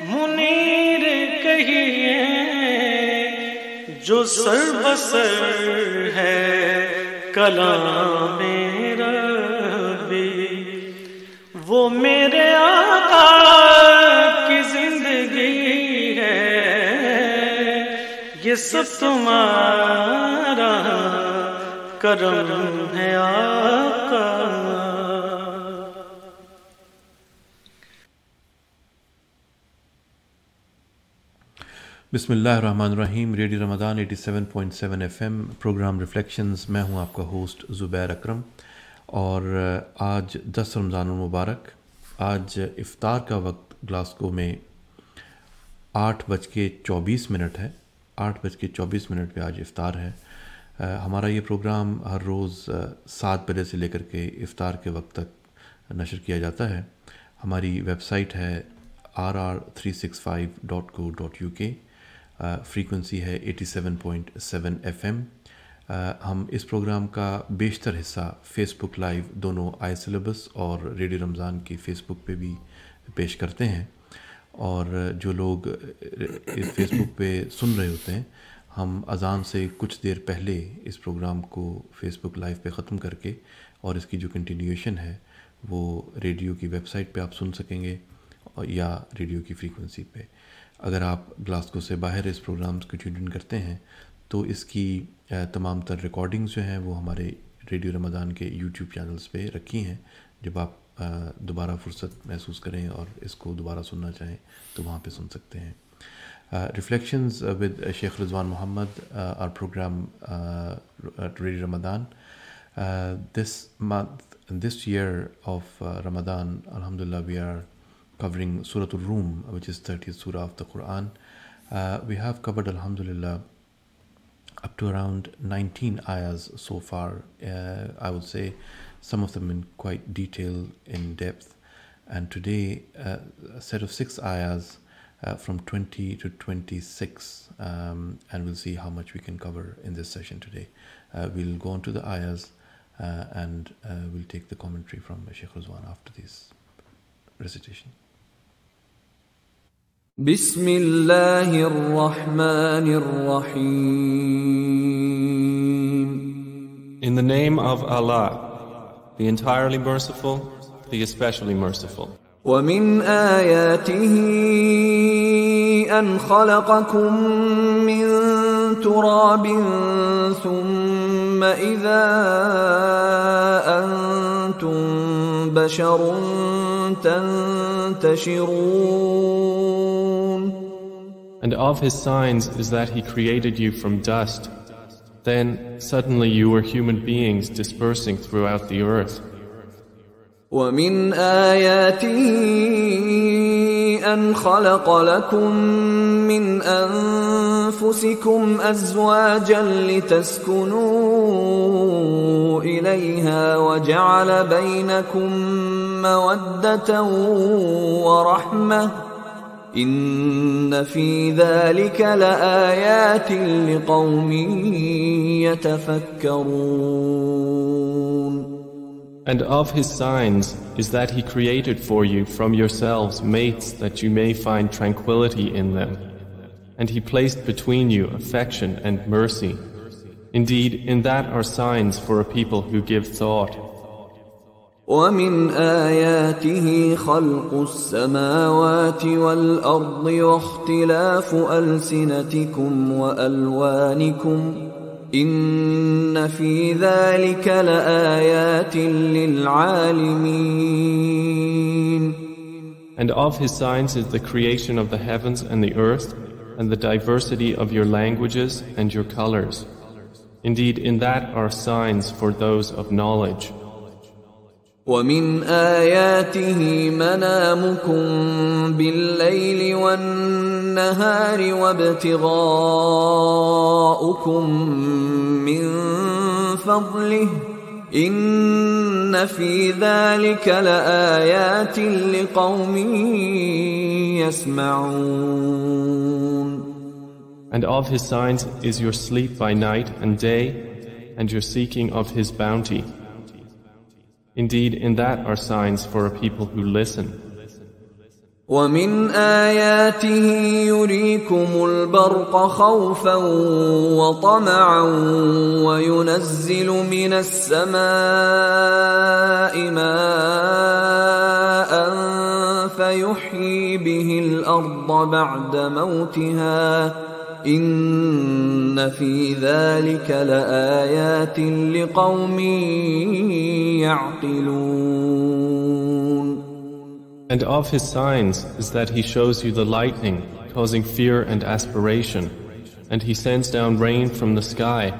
منیر کہیے، جو سر بسر ہے کلام ربی، وہ میرے آقا کی زندگی ہے۔ یہ سب تمہارا کرم ہے آقا۔ بسم اللہ الرحمن الرحیم ریڈی رمضان 87.7 ایف ایم، پروگرام ریفلیکشنز، میں ہوں آپ کا ہوسٹ زبیر اکرم، اور آج دس رمضان المبارک، آج افطار کا وقت گلاسکو میں آٹھ بج کے چوبیس منٹ ہے، آٹھ بج کے چوبیس منٹ پہ آج افطار ہے۔ ہمارا یہ پروگرام ہر روز سات بجے سے لے کر کے افطار کے وقت تک نشر کیا جاتا ہے۔ ہماری ویب سائٹ ہے R R three six five dot co dot U K. Frequency ہے 87.7 ایف ایم۔ ہم اس پروگرام کا بیشتر حصہ فیس بک لائیو دونوں آئی سلیبس اور ریڈیو رمضان کی فیس بک پہ بھی پیش کرتے ہیں۔ اور جو لوگ فیس بک پہ سن رہے ہوتے ہیں، ہم اذان سے کچھ دیر پہلے اس پروگرام کو فیس بک لائیو پہ ختم کر کے اور اس کی جو کنٹینیویشن ہے، وہ ریڈیو کی ویب سائٹ پہ آپ سن سکیں گے یا ریڈیو کی فریکوینسی پہ۔ اگر آپ گلاسکو سے باہر اس پروگرامز کو ٹیون ان کرتے ہیں، تو اس کی تمام تر ریکارڈنگز جو ہیں، وہ ہمارے ریڈیو رمضان کے یوٹیوب چینلز پہ رکھی ہیں۔ جب آپ دوبارہ فرصت محسوس کریں اور اس کو دوبارہ سننا چاہیں، تو وہاں پہ سن سکتے ہیں۔ ریفلیکشنز ود شیخ رضوان محمد اور programme radio Ramadan. This month this year of Ramadan الحمد للہ we are covering Surah Al-Rum, which is 30th Surah of the Quran. Uh, we have covered, Alhamdulillah, up to around 19 ayahs so far. Uh, I would say some of them in quite detail, in depth. And today, uh, a set of six ayahs uh, from 20 to 26, um, and we'll see how much we can cover in this session today. Uh, we'll go on to the ayahs uh, and we'll take the commentary from Sheikh Rizwan after this recitation. بسم الله الرحمن الرحيم In the name of Allah, the entirely merciful, the especially merciful. ومن آياته أن خلقكم من تراب ثم إذا أنتم بشر تنتشرون And of his signs is that he created you from dust. Then suddenly you were human beings dispersing throughout the earth. ومن آياته أن خلق لكم من أنفسكم أزواجا لتسكنوا إليها وجعل بينكم مودة ورحمة إن في ذلك لآيات لقوم يتفكرون And of his signs is that he created for you from yourselves mates that you may find tranquility in them. And he placed between you affection and mercy. Indeed, in that are signs for a people who give thought. ومن آياته خلق السماوات والأرض واختلاف ألسنتكم وألوانكم إن في ذلك لآيات للعالمين And of his signs is the creation of the heavens and the earth and the diversity of your languages and your colors. Indeed, in that are signs for those of knowledge. ومن آياته منامكم بالليل والنهار وابتغاؤكم من فضله إن في ذلك لآيات لقوم يسمعون And of his signs is your sleep by night and day, and your seeking of his bounty. Indeed, in that are signs for a people who listen. ومن آياته يريكم البرق خوفا وطمعا وينزل من السماء ماء فيحيي به الأرض بعد موتها إن في ذلك لآيات لقوم يعقلون And of his signs is that he shows you the lightning, causing fear and aspiration, and he sends down rain from the sky,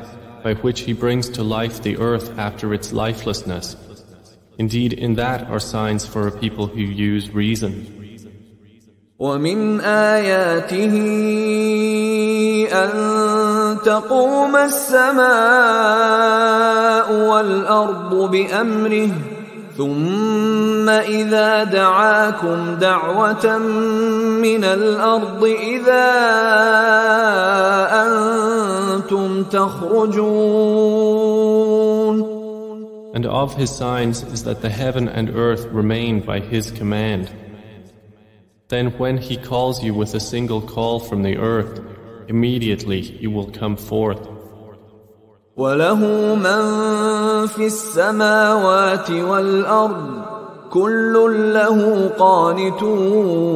by which he brings to life the earth after its lifelessness. Indeed, in that are signs for a people who use reason. ومن آياته أن تقوم السماء والأرض بأمره ثم إذا دعاكم دعوة من الأرض إذا أنتم تخرجون And of his signs is that the heaven and earth remain by his command. Then when he calls you with a single call from the earth, immediately you will come forth. وله من في السماوات والأرض كل له قانتون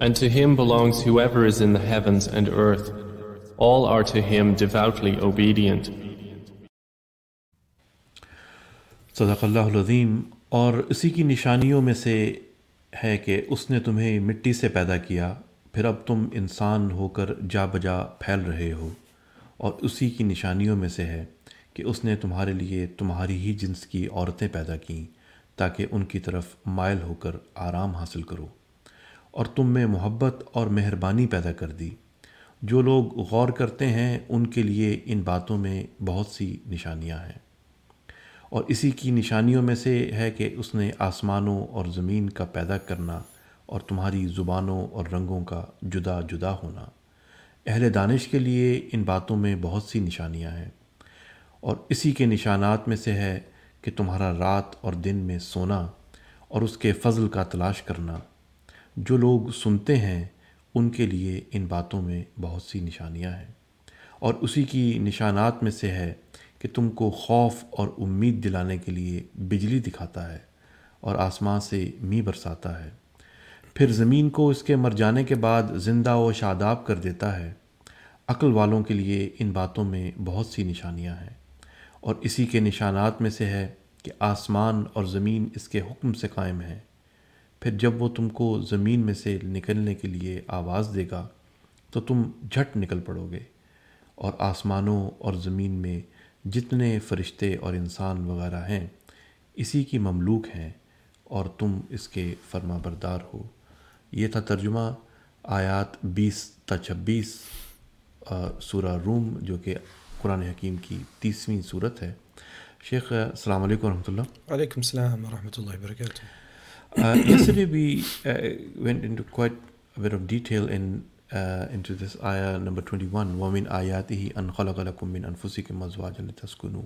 And to him belongs whoever is in the heavens and earth. All are to him devoutly obedient. ہے کہ اس نے تمہیں مٹی سے پیدا کیا، پھر اب تم انسان ہو کر جا بجا پھیل رہے ہو۔ اور اسی کی نشانیوں میں سے ہے کہ اس نے تمہارے لیے تمہاری ہی جنس کی عورتیں پیدا کیں، تاکہ ان کی طرف مائل ہو کر آرام حاصل کرو۔ اور تم میں محبت اور مہربانی پیدا کر دی۔ جو لوگ غور کرتے ہیں، ان کے لیے ان باتوں میں بہت سی نشانیاں ہیں۔ اور اسی کی نشانیوں میں سے ہے کہ اس نے آسمانوں اور زمین کا پیدا کرنا اور تمہاری زبانوں اور رنگوں کا جدا جدا ہونا۔ اہل دانش کے لیے ان باتوں میں بہت سی نشانیاں ہیں۔ اور اسی کے نشانات میں سے ہے کہ تمہارا رات اور دن میں سونا اور اس کے فضل کا تلاش کرنا۔ جو لوگ سنتے ہیں، ان کے لیے ان باتوں میں بہت سی نشانیاں ہیں۔ اور اسی کی نشانات میں سے ہے کہ تم کو خوف اور امید دلانے کے لیے بجلی دکھاتا ہے اور آسمان سے می برساتا ہے۔ پھر زمین کو اس کے مر جانے کے بعد زندہ و شاداب کر دیتا ہے۔ عقل والوں کے لیے ان باتوں میں بہت سی نشانیاں ہیں۔ اور اسی کے نشانات میں سے ہے کہ آسمان اور زمین اس کے حکم سے قائم ہیں۔ پھر جب وہ تم کو زمین میں سے نکلنے کے لیے آواز دے گا تو تم جھٹ نکل پڑو گے اور آسمانوں اور زمین میں جتنے فرشتے اور انسان وغیرہ ہیں اسی کی مملوک ہیں اور تم اس کے فرما بردار ہو۔ یہ تھا ترجمہ آیات بیس تا چھبیس سورہ روم جو کہ قرآن حکیم کی تیسویں صورت ہے۔ شیخ السلام علیکم ورحمۃ اللہ۔ وعلیکم السلام ورحمۃ اللہ وبرکاتہ۔ yesterday we uh, went into quite a bit of uh, into this ayah number 21 وَمِنْ آيَاتِهِ أَنْ خَلَقَ لَكُم مِّنْ أَنفُسِكُمْ أَزْوَاجًا لِتَسْكُنُوا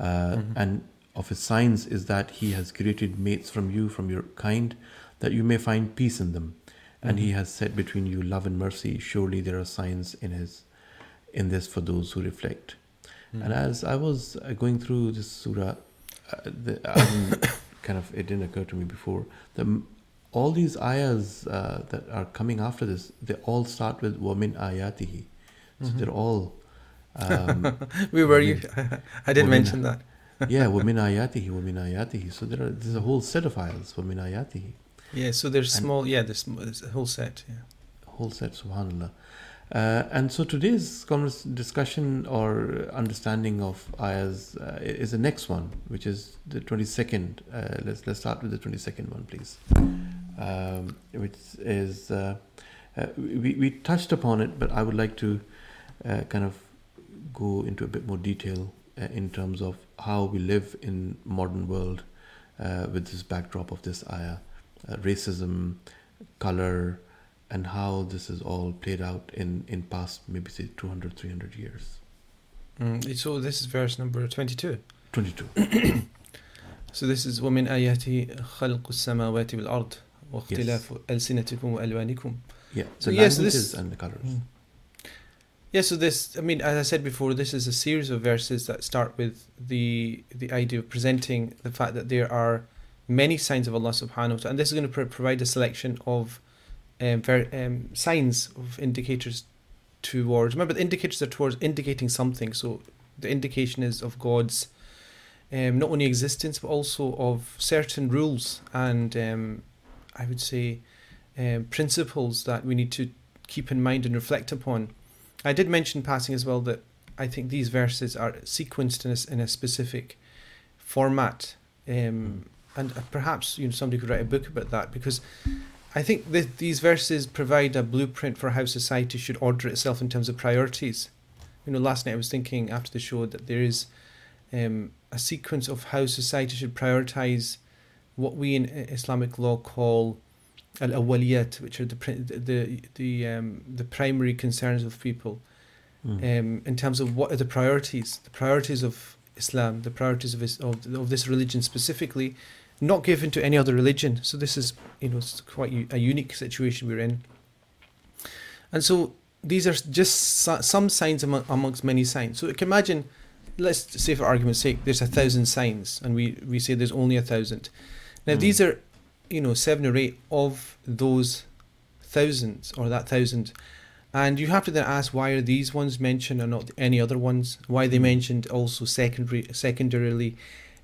uh, and of his signs is that he has created mates from you from your kind that you may find peace in them and he has set between you love and mercy surely there are signs in his in this for those who reflect and as i was uh, going through this surah uh, the, I didn't kind of it didn't occur to me before the all these ayahs uh, that are coming after this they all start with wamin ayatihi so they're all um, We were you. I didn't Women. mention that. yeah wamin ayatihi wamin ayatihi so there are there's a whole set of ayahs wamin ayatihi Yeah, so there's And- small. Yeah, there's, there's a whole set. Yeah. whole set subhanallah uh, and so today's convers- discussion or understanding of ayahs uh, is the next one which is the 22nd uh, let's let's start with the 22nd one please um, which is uh, uh, we, we touched upon it but i would like to uh, kind of go into a bit more detail uh, in terms of how we live in modern world uh, with this backdrop of this ayah uh, racism color and how this is all played out in in past maybe say 200 300 years Mm, so this is verse number 22. 22 So this is ومن آياته خلق السماوات والأرض واختلاف ألسنتكم وألوانكم. Yeah, So the yes, languages this- and the colors. Mm. Yeah, so this, I mean, as I said before, this is a series of verses that start with the the idea of presenting the fact that there are many signs of Allah subhanahu wa ta'ala. And this is going to pro- provide a selection of um, ver- um, signs of indicators towards, remember, the indicators are towards indicating something. So the indication is of God's um, not only existence, but also of certain rules and um, I would say um, principles that we need to keep in mind and reflect upon. I did mention passing as well that I think these verses are sequenced in a, in a specific format, um, and uh, perhaps you know somebody could write a book about that because I think that these verses provide a blueprint for how society should order itself in terms of priorities. You know, last night I was thinking after the show that there is um, a sequence of how society should prioritize what we in Islamic law call al awaliyat, which are the the the um, the primary concerns of people Mm. um, in terms of what are the priorities, the priorities of Islam, the priorities of, is, of of this religion specifically, not given to any other religion. So this is you know it's quite a unique situation we're in. And so these are just some signs among, amongst many signs. So you can imagine, let's say for argument's sake, there's a thousand signs, and we we say there's only a thousand. Now Mm. these are, you know, seven or eight of those thousands or that thousand. And you have to then ask why are these ones mentioned and not any other ones? Why are they Mm. mentioned also secondary secondarily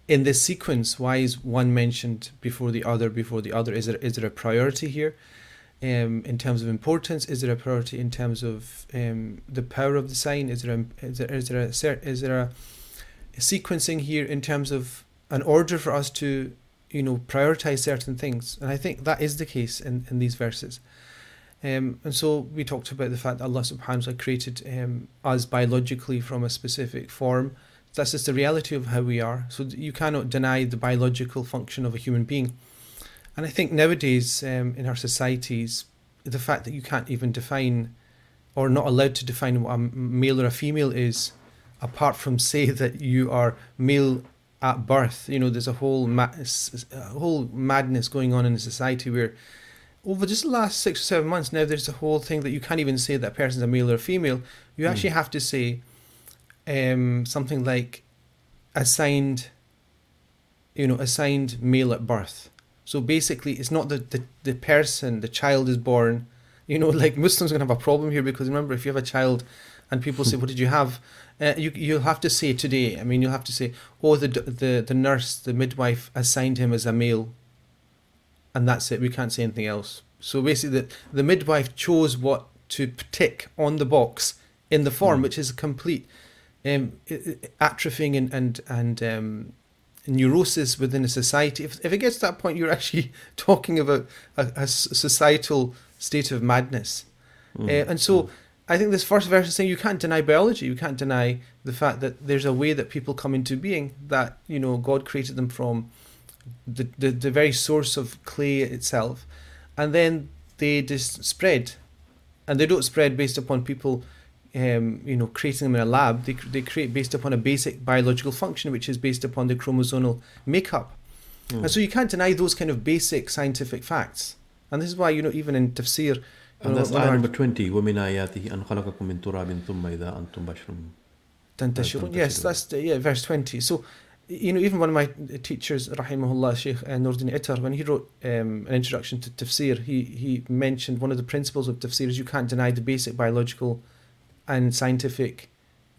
in this sequence? Why is one mentioned before the other before the other? Is there is there a priority here? Um, in terms of importance, is there a priority in terms of um, the power of the sign? Is there a, is there, is there a is there a sequencing here in terms of an order for us to you know prioritize certain things? And I think that is the case in, in these verses. Um, and so we talked about the fact that Allah subhanahu wa ta'ala created um, us biologically from a specific form. That's just the reality of how we are. So you cannot deny the biological function of a human being. And I think nowadays um, in our societies, the fact that you can't even define or not allowed to define what a male or a female is, apart from say that you are male at birth, you know, there's a whole ma- a whole madness going on in the society where over just the last six or seven months now there's a whole thing that you can't even say that person's a male or a female. You actually have to say um, something like assigned, you know, assigned male at birth. So basically, it's not that the, the person, the child is born. You know, like Muslims are going to have a problem here because remember, if you have a child and people say, What did you have? Uh, you, you'll have to say today, I mean, you'll have to say, Oh, the, the, the nurse, the midwife assigned him as a male. And that's it. We can't say anything else. So basically, the, the midwife chose what to tick on the box in the form, which is complete um, atrophying and and and um, neurosis within a society. If if it gets to that point, you're actually talking about a societal state of madness. Mm. Uh, and so, I think this first verse is saying you can't deny biology. You can't deny the fact that there's a way that people come into being. That you know God created them from the the, the very source of clay itself, and then they just spread, and they don't spread based upon people um, you know, creating them in a lab, they, they create based upon a basic biological function, which is based upon the chromosomal makeup. Mm. And so you can't deny those kind of basic scientific facts. And this is why, you know, even in tafsir, you And know, that's one ayah of our- number 20. وَمِنْ آيَاتِهِ أَنْ خَلَقَكُم مِّن تُرَابٍ ثُمَّ إِذَا أَنْتُمْ بَشَرٌ تنتشرون. Yes, تنتشرون. that's the, yeah, verse 20. So, you know, even one of my teachers, Rahimahullah, Sheikh uh, Nurdin Ittar, when he wrote um, an introduction to tafsir, he, he mentioned one of the principles of tafsir is you can't deny the basic biological and scientific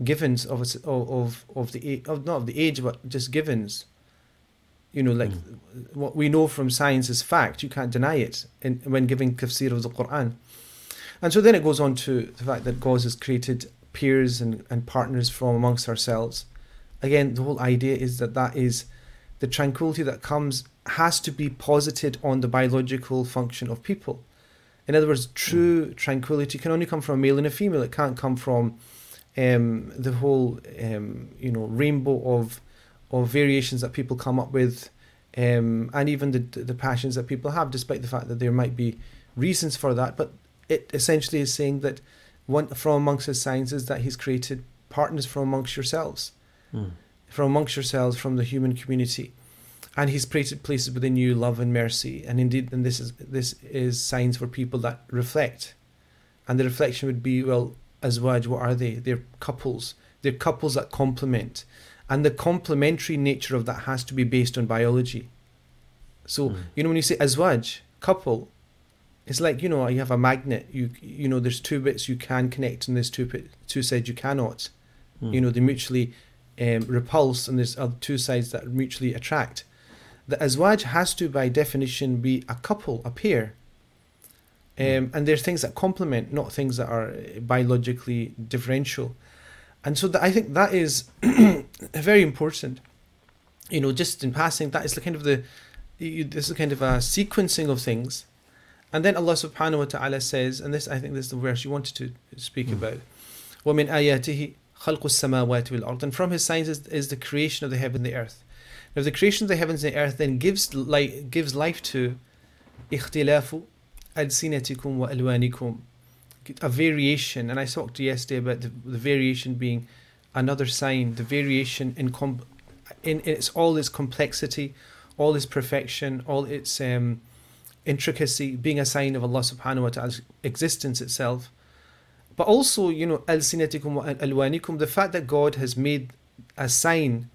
givens of us of of, of the a- of not of the age but just givens you know like what we know from science is fact. You can't deny it in, when giving tafsir of the quran. And so then it goes on to the fact that god has created peers and, and partners from amongst ourselves. Again the whole idea is that that is the tranquility that comes has to be posited on the biological function of people. In other words, true tranquility can only come from a male and a female. It can't come from um, the whole, um, you know, rainbow of of variations that people come up with, um, and even the the passions that people have, despite the fact that there might be reasons for that. But it essentially is saying that one from amongst his signs is that he's created partners from amongst yourselves Mm. from amongst yourselves from the human community. and He's created places within you love and mercy, and indeed, and this is this is signs for people that reflect, and the reflection would be well, as azwaj, what are they? They're couples. They're couples that complement, and the complementary nature of that has to be based on biology. So Mm. you know when you say azwaj, couple, it's like you know you have a magnet. You you know there's two bits you can connect, and there's two bit- two sides you cannot. Mm. You know they mutually um, repulse, and there's other two sides that mutually attract. The azwaj has to, by definition, be a couple, a pair. Um, and they're things that complement, not things that are uh, biologically differential. And so that, I think that is very important. You know, just in passing, that is the kind of the, you, this is kind of a sequencing of things. And then Allah subhanahu wa ta'ala says, and this I think this is the verse you wanted to speak Mm. about. وَمِنْ آيَاتِهِ خَلْقُ السَّمَاوَاتِ وَالْأَرْضِ And from his signs is, is the creation of the heaven and the earth. Now the creation of the heavens and the earth then gives life, gives life to اختلاف ألسنتكم وألوانكم a variation, and I talked to yesterday about the, the, variation being another sign. The variation in com- in its all its complexity, all its perfection, all its um, intricacy, being a sign of Allah Subhanahu wa Taala's existence itself. But also, you know, al-sinatikum wa alwanikum, the fact that God has made a sign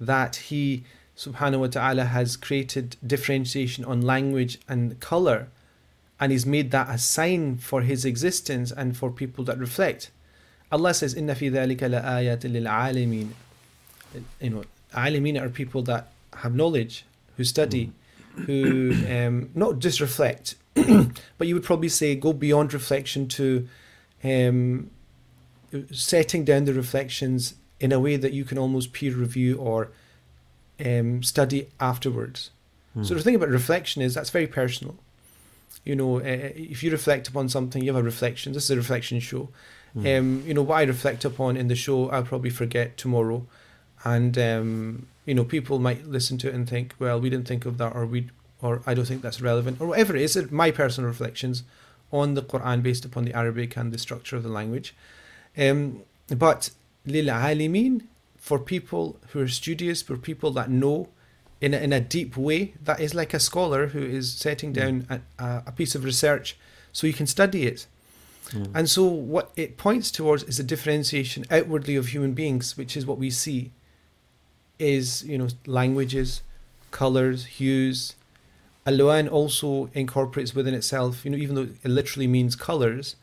that He Subhanahu wa Taala has created differentiation on language and color and he's made that a sign for his existence and for people that reflect Allah says inna fi dhalika la ayatin lil alamin you know alamin are people that have knowledge who study who um, not just reflect but you would probably say go beyond reflection to um, setting down the reflections in a way that you can almost peer review or um, study afterwards. Mm. So the thing about reflection is that's very personal. You know, uh, if you reflect upon something, you have a reflection. This is a reflection show. Mm. Um, you know, what I reflect upon in the show, I'll probably forget tomorrow, and um, you know, people might listen to it and think, well, we didn't think of that, or we, or I don't think that's relevant, or whatever it is. It's my personal reflections on the Quran based upon the Arabic and the structure of the language. Um, but lil alimin for people who are studious, for people that know in a, in a deep way, that is like a scholar who is setting down a, a, a piece of research so you can study it. Mm. And so, what it points towards is a differentiation outwardly of human beings, which is what we see is, you know, languages, colors, hues. Alwan also incorporates within itself, you know, even though it literally means colors,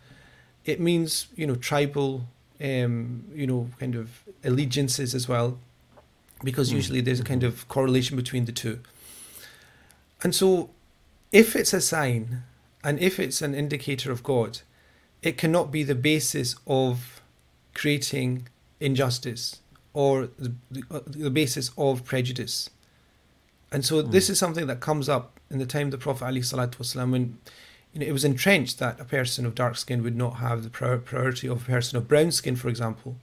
it means, you know, tribal, um, you know, kind of allegiances as well, because Mm. usually there's a kind of correlation between the two. And so, if it's a sign and if it's an indicator of God, it cannot be the basis of creating injustice or the, the, uh, the basis of prejudice. And so this is something that comes up in the time of the Prophet ﷺ when you know, it was entrenched that a person of dark skin would not have the priority of a person of brown skin, for example,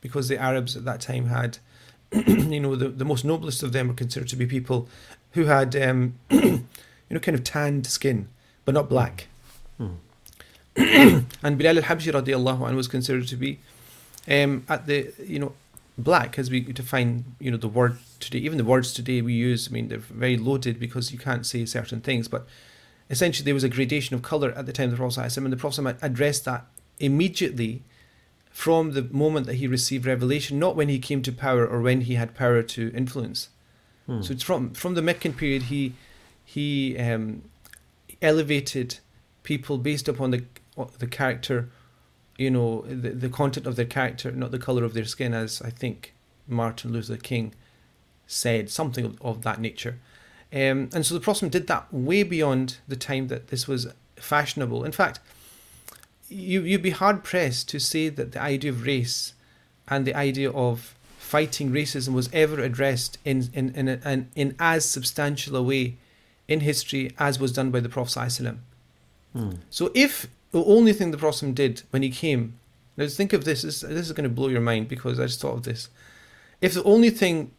because the Arabs at that time had, you know, the, the most noblest of them were considered to be people who had, um, you know, kind of tanned skin, but not black. Mm. and Bilal al-Habshi radiallahu anhu was considered to be um, at the, you know, black as we define, you know, the word today. Even the words today we use, I mean, they're very loaded because you can't say certain things, but essentially there was a gradation of colour at the time of the Prophet and the Prophet addressed that immediately from the moment that he received revelation, not when he came to power or when he had power to influence. Mm. So it's from from the Meccan period he he um, elevated people based upon the the character, you know, the the content of their character, not the color of their skin, as I think Martin Luther King said, something of, of that nature. Um, and so the Prophet did that way beyond the time that this was fashionable. In fact, you you'd be hard pressed to say that the idea of race and the idea of fighting racism was ever addressed in in in, a, in, in as substantial a way in history as was done by the Prophet ﷺ. Mm. So if the only thing the Prophet did when he came, now think of this, this, this is going to blow your mind because I just thought of this. If the only thing,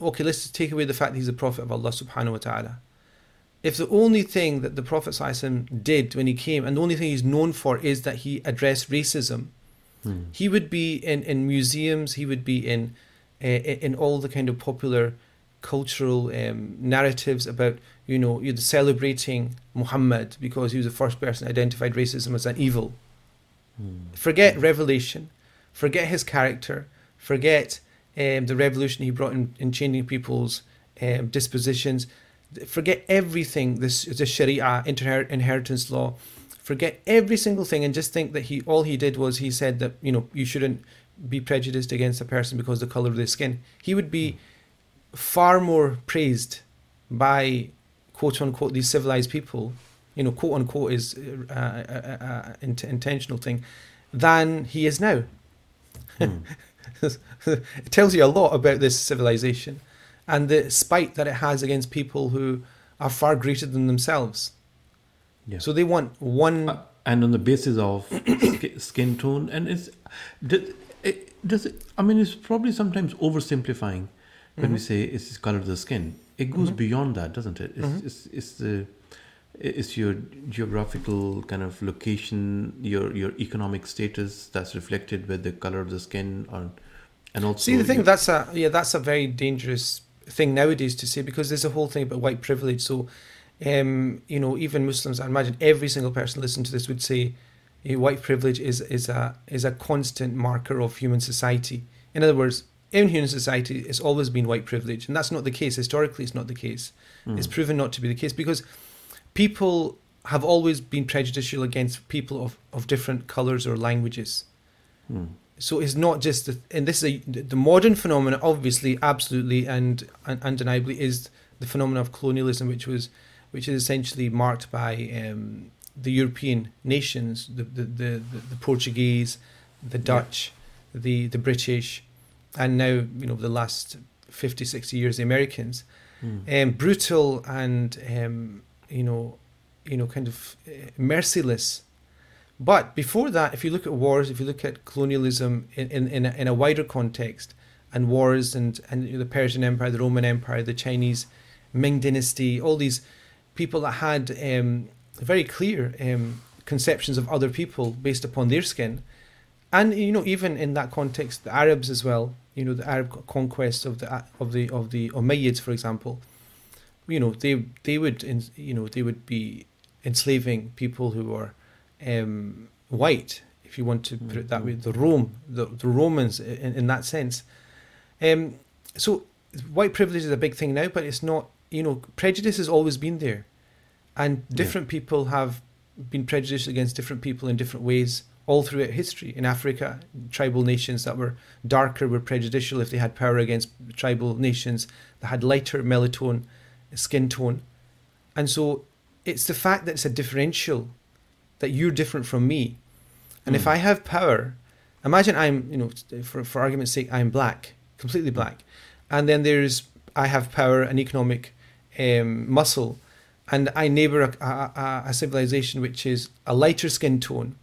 okay, let's just take away the fact that he's a prophet of Allah subhanahu wa ta'ala. If the only thing that the Prophet ﷺ did when he came, and the only thing he's known for is that he addressed racism, Mm. he would be in, in museums, he would be in uh, in all the kind of popular cultural um, narratives about you know you're celebrating Muhammad because he was the first person identified racism as an evil. Forget revelation, forget his character, forget um, the revolution he brought in, in changing people's um, dispositions. Forget everything. This the Sharia inter- inheritance law. Forget every single thing, and just think that he all he did was he said that you know you shouldn't be prejudiced against a person because of the color of their skin. He would be far more praised by quote unquote these civilized people. You know, quote unquote is uh, a, a int- intentional thing, than he is now. Hmm. it tells you a lot about this civilization and the spite that it has against people who are far greater than themselves. Yeah. So they want one. Uh, and on the basis of skin tone, and it's does it, does it, I mean, it's probably sometimes oversimplifying when we mm-hmm. say it's the color of the skin. It goes mm-hmm. beyond that, doesn't it? It's, mm-hmm. it's, it's the it's your geographical kind of location, your your economic status that's reflected with the color of the skin, or and also See, the thing your- that's a yeah, that's a very dangerous thing nowadays to say because there's a whole thing about white privilege. So, um, you know, even Muslims, I imagine every single person listening to this would say, eh, white privilege is is a is a constant marker of human society. In other words, in human society, it's always been white privilege, and that's not the case historically. It's not the case. It's proven not to be the case because people have always been prejudicial against people of, of different colors or languages. So it's not just the, and this is a, the modern phenomenon, obviously, absolutely and, and undeniably, is the phenomenon of colonialism, which was, which is essentially marked by um, the European nations, the the, the, the, Portuguese, the Dutch, the the British, and now you know the last 50, 60 years, the Americans, um, brutal and um, you know, you know, kind of uh, merciless but before that, if you look at wars, if you look at colonialism in, in, in, a, in a wider context, and wars and, and the Persian Empire, the Roman Empire, the Chinese Ming Dynasty, all these people that had um, very clear um, conceptions of other people based upon their skin. And you know, even in that context, the Arabs as well. You know, the Arab conquest of the of the of the Umayyads, for example. You know, they they would you know they would be enslaving people who were um, white, if you want to put it that way, the Rome, the, the Romans in, in that sense. Um, so white privilege is a big thing now, but it's not, you know, prejudice has always been there. And different people have been prejudiced against different people in different ways all throughout history. In Africa, tribal nations that were darker were prejudicial if they had power against tribal nations that had lighter melatonin skin tone. And so it's the fact that it's a differential that you're different from me. And if I have power, imagine I'm, you know, for, for argument's sake, I'm black, completely black. And then there's, I have power and economic um, muscle, and I neighbor a, a, a- a civilization which is a lighter skin tone.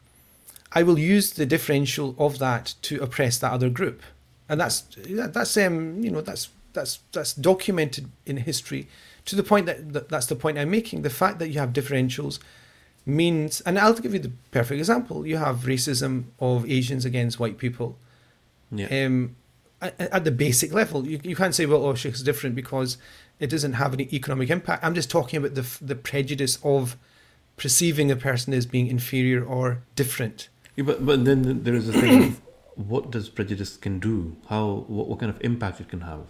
I will use the differential of that to oppress that other group. And that's, that- that's, um, you know, that's, that's, that's documented in history to the point that, that that's the point I'm making. The fact that you have differentials means, and I'll give you the perfect example. You have racism of Asians against white people. yeah. Um, at, at the basic level, you, you can't say, well, oh, it's different because it doesn't have any economic impact. I'm just talking about the, the prejudice of perceiving a person as being inferior or different. Yeah, but but then there is a thing of what does prejudice can do? How what, what kind of impact it can have?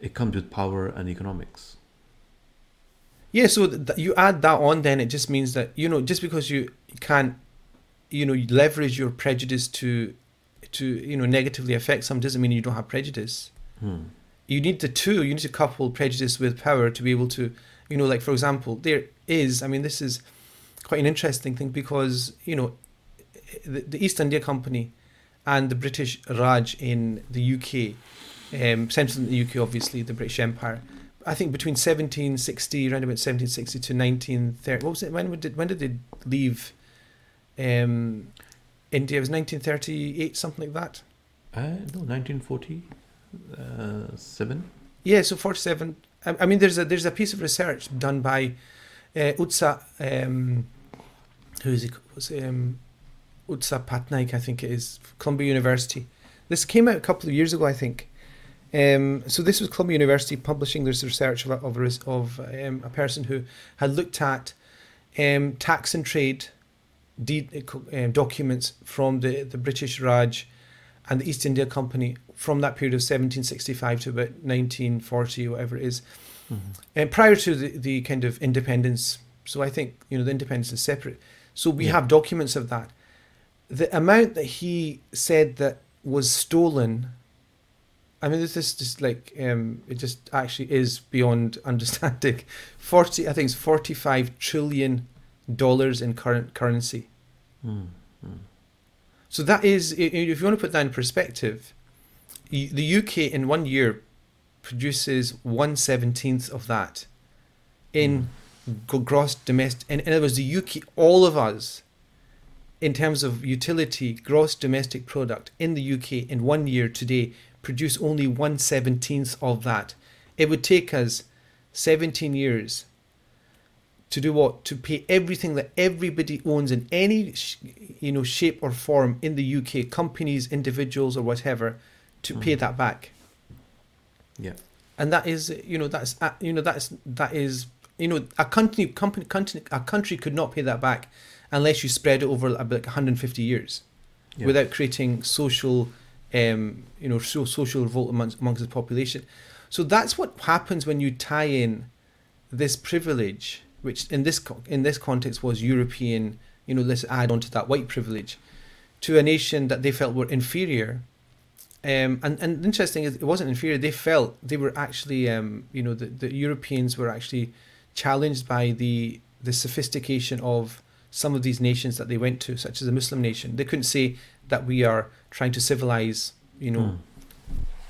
It comes with power and economics. Yeah, so th- you add that on, then it just means that you know just because you can't, you know, leverage your prejudice to, to you know negatively affect some doesn't mean you don't have prejudice. Hmm. You need the two. You need to couple prejudice with power to be able to, you know, like for example, there is. I mean, this is quite an interesting thing because you know, the, the East India Company and the British Raj in the UK, um, central in the UK, obviously the British Empire. I think between 1760, around about 1760 to 1930. What was it? When did when did they leave? Um, India it was 1938, something like that. Uh, no, nineteen forty seven. Yeah, so 47. I, I mean, there's a there's a piece of research done by uh, Utsa. Um, who is it, um, Utsa Patnaik, I think it is, Columbia University. This came out a couple of years ago, I think. Um, so this was Columbia University publishing this research of, of, of um, a person who had looked at um, tax and trade de- um, documents from the, the British Raj and the East India Company from that period of 1765 to about 1940, whatever it is, Mm-hmm. and prior to the, the kind of independence. So I think you know the independence is separate. So we Yeah. have documents of that. The amount that he said that was stolen. I mean, this is just like um, it just actually is beyond understanding. Forty, I think it's forty-five trillion dollars in current currency. Mm. So that is, if you want to put that in perspective, the UK in one year produces one seventeenth of that in g- gross domestic. In, in other words, the UK, all of us, in terms of utility, gross domestic product in the UK in one year today produce only one seventeenth of that. It would take us seventeen years to do what to pay everything that everybody owns in any sh- you know shape or form in the UK companies individuals or whatever to pay that back Yeah. and that is you know that's uh, you know that's that is you know a country company country a country could not pay that back unless you spread it over about like 150 years Yeah. without creating social um you know so, social revolt amongst, amongst the population so that's what happens when you tie in this privilege which in this in this context was european you know let's add on to that white privilege to a nation that they felt were inferior um, and and interesting is it wasn't inferior. They felt they were actually, um, you know, the, the Europeans were actually challenged by the the sophistication of some of these nations that they went to, such as a Muslim nation. They couldn't say that we are trying to civilize, you know, Mm.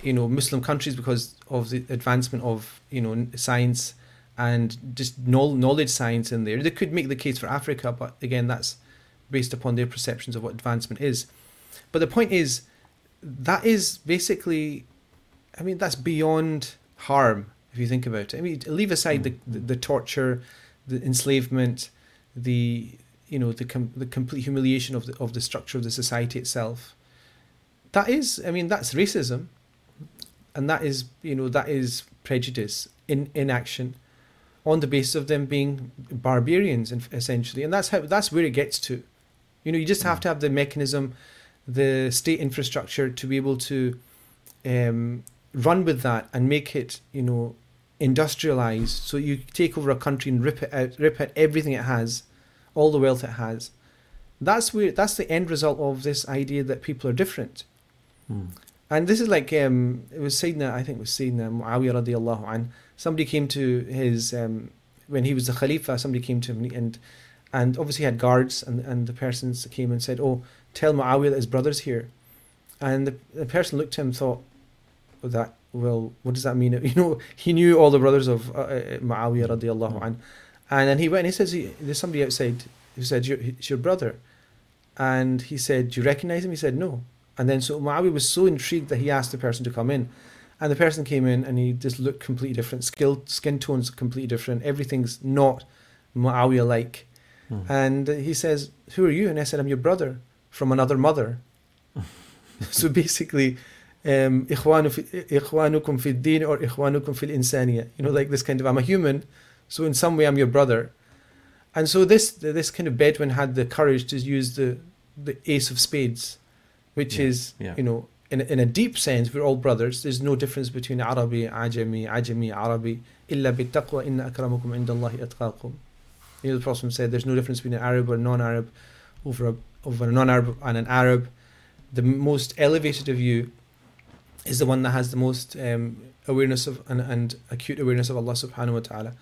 you know, Muslim countries because of the advancement of you know science and just knowledge science in there. They could make the case for Africa, but again, that's based upon their perceptions of what advancement is. But the point is, that is basically, I mean, that's beyond harm if you think about it. I mean, leave aside the, the, the torture, the enslavement, the you know the com- the complete humiliation of the of the structure of the society itself. That is, I mean, that's racism, and that is you know that is prejudice in in action, on the basis of them being barbarians, essentially, and that's how that's where it gets to. You know, you just have to have the mechanism the state infrastructure to be able to um, run with that and make it, you know, industrialized. So you take over a country and rip it out, rip out everything it has, all the wealth it has. That's where that's the end result of this idea that people are different. Mm. And this is like um, it was Sayyidina, I think it was Sayyidina Muawiyah radiallahu an. Somebody came to his um, when he was the Khalifa. Somebody came to him and and obviously he had guards and and the persons came and said, "Oh, tell Muawiyah that his brother's here." And the, the person looked at him and thought, well, "That well, what does that mean?" You know, he knew all the brothers of uh, uh, Muawiyah radiallahu an. And then he went and he says, he, "There's somebody outside who said "Your- it's your brother," and he said, "Do you recognize him?" He said, "No." And then so Muawiyah was so intrigued that he asked the person to come in. And the person came in and he just looked completely different. Skill, skin tone's completely different. Everything's not Muawiyah like. Mm. And he says, Who are you? And I said, I'm your brother from another mother. so basically, um, إخوانو في- إخوانكم في الدين or إخوانكم في الإنسانية. You know, like this kind of, I'm a human, so in some way I'm your brother. And so this this kind of Bedouin had the courage to use the, the ace of spades, which Yeah, is, yeah. you know, in, a- in a deep sense, we're all brothers. There's no difference between Arabi, Ajami, Ajami, Arabi. إلا بالتقوى إن أكرمكم عند الله أتقاكم. You know, the Prophet said there's no difference between an Arab or non-Arab over a, over a non-Arab and an Arab. The most elevated of you is the one that has the most um, awareness of and, and acute awareness of Allah Subhanahu wa Taala.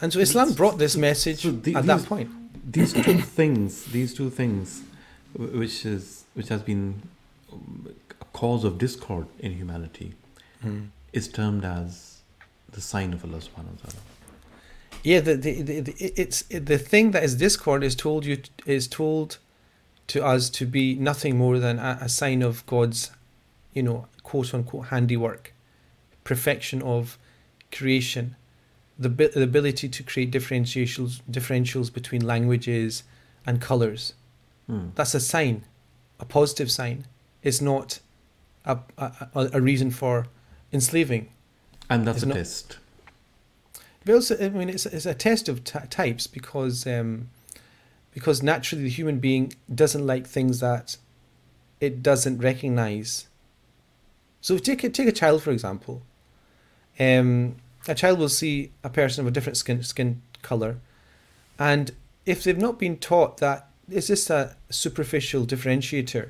And so Islam brought this message so the- at that point. These two things, these two things, which is which has been um, a cause of discord in humanity, is termed as the sign of Allah Subhanahu wa Taala. Yeah, the, the, the, the it's the thing that is discord is told you is told to us to be nothing more than a, a sign of God's, you know, quote unquote handiwork, perfection of creation, the the ability to create differentials differentials between languages and colors. Mm. That's a sign, a positive sign. It's not a a, a- a reason for enslaving. And that's It's a not- test. But also, I mean, it's, it's a test of t- types because um, because naturally the human being doesn't like things that it doesn't recognize. So take a, take a child for example. Um, a child will see a person of a different skin skin color, and if they've not been taught that it's just a superficial differentiator,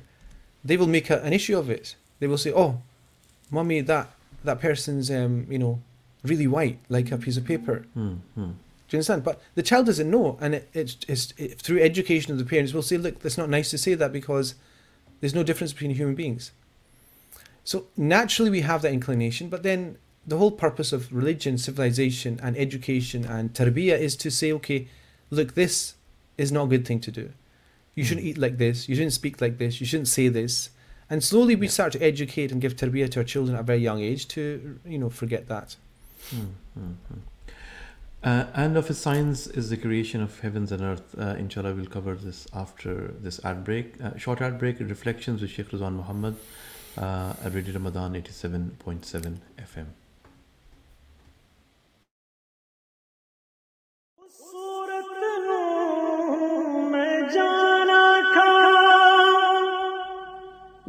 they will make a, an issue of it. They will say, "Oh, mummy, that that person's um, you know really white, like a piece of paper." Hmm, hmm. Do you understand? But the child doesn't know, and it, it's, it's it, through education of the parents, will say, "Look, that's not nice to say that because there's no difference between human beings." So naturally, we have that inclination, but then the whole purpose of religion, civilization, and education and tarbiyah is to say, "Okay, look, this is not a good thing to do. You shouldn't eat like this. You shouldn't speak like this. You shouldn't say this." And slowly, we start to educate and give tarbiyah to our children at a very young age to, you know, forget that. Hmm, hmm, hmm. Uh, and of his signs is the creation of heavens and earth. Uh, inshallah, we'll cover this after this ad break. Uh, short ad break, reflections with Sheikh Rizwan Muhammad uh, at Radio Ramadan 87.7 FM.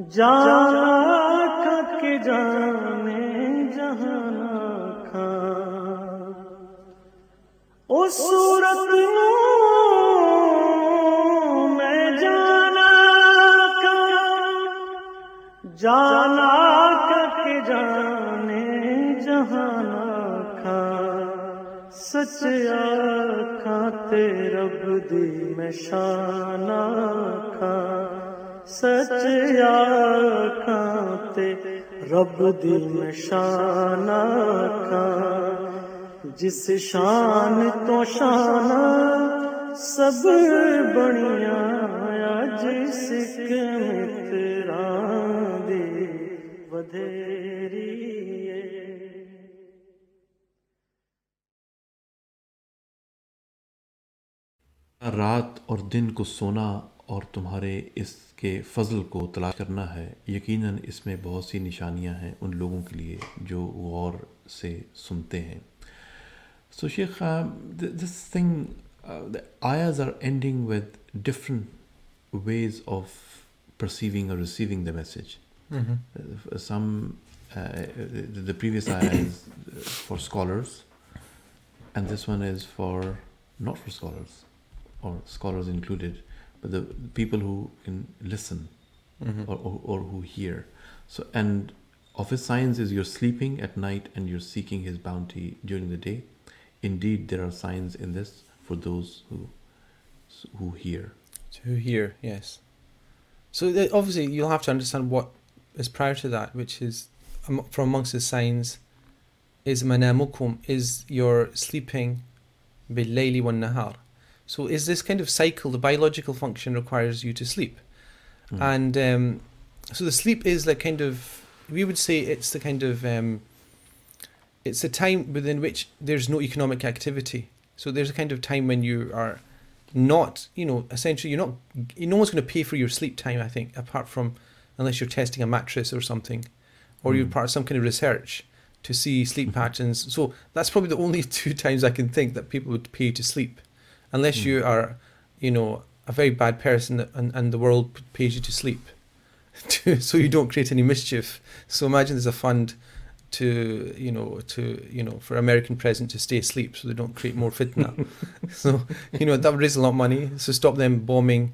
جانا کے جانے جہانا کھاں۔ اس صورت میں جانا کا جانا کے جانے جہاں کھا سچ آ تیرب دی میں شانہ کھا سچیا کھانتے رب دین شان کھان جس شان تو شانہ سب بنیا جس رات اور دن کو سونا اور تمہارے اس کے فضل کو تلاش کرنا ہے۔ یقیناً اس میں بہت سی نشانیاں ہیں ان لوگوں کے لیے جو غور سے سنتے ہیں۔ So Sheikh this thing آیاز are ending with different ways of perceiving اور receiving the message some the previous آیاز for scholars and this one is for not for scholars اور scholars included and this one is for not for scholars or scholars included but the people who can listen mm-hmm. or, or, or who hear so and of his signs is you're sleeping at night and you're seeking his bounty during the day indeed there are signs in this for those who who hear To hear, yes. So obviously you'll have to understand what is prior to that, which is from amongst the signs is manamukum is your sleeping bil-layli wan nahar. So is this kind of cycle the biological function requires you to sleep, Mm. and um, so the sleep is like kind of we would say it's the kind of um, it's a time within which there's no economic activity. So there's a kind of time when you are not, you know, essentially you're not, no one's going to pay for your sleep time, I think, apart from unless you're testing a mattress or something, or you're Mm. part of some kind of research to see sleep patterns. So that's probably the only two times I can think that people would pay to sleep, unless Mm. you are, you know, a very bad person and, and the world pays you to sleep, to, so you don't create any mischief. So imagine there's a fund to you know to you know for American president to stay asleep so they don't create more fitna. so you know that would raise a lot of money. So stop them bombing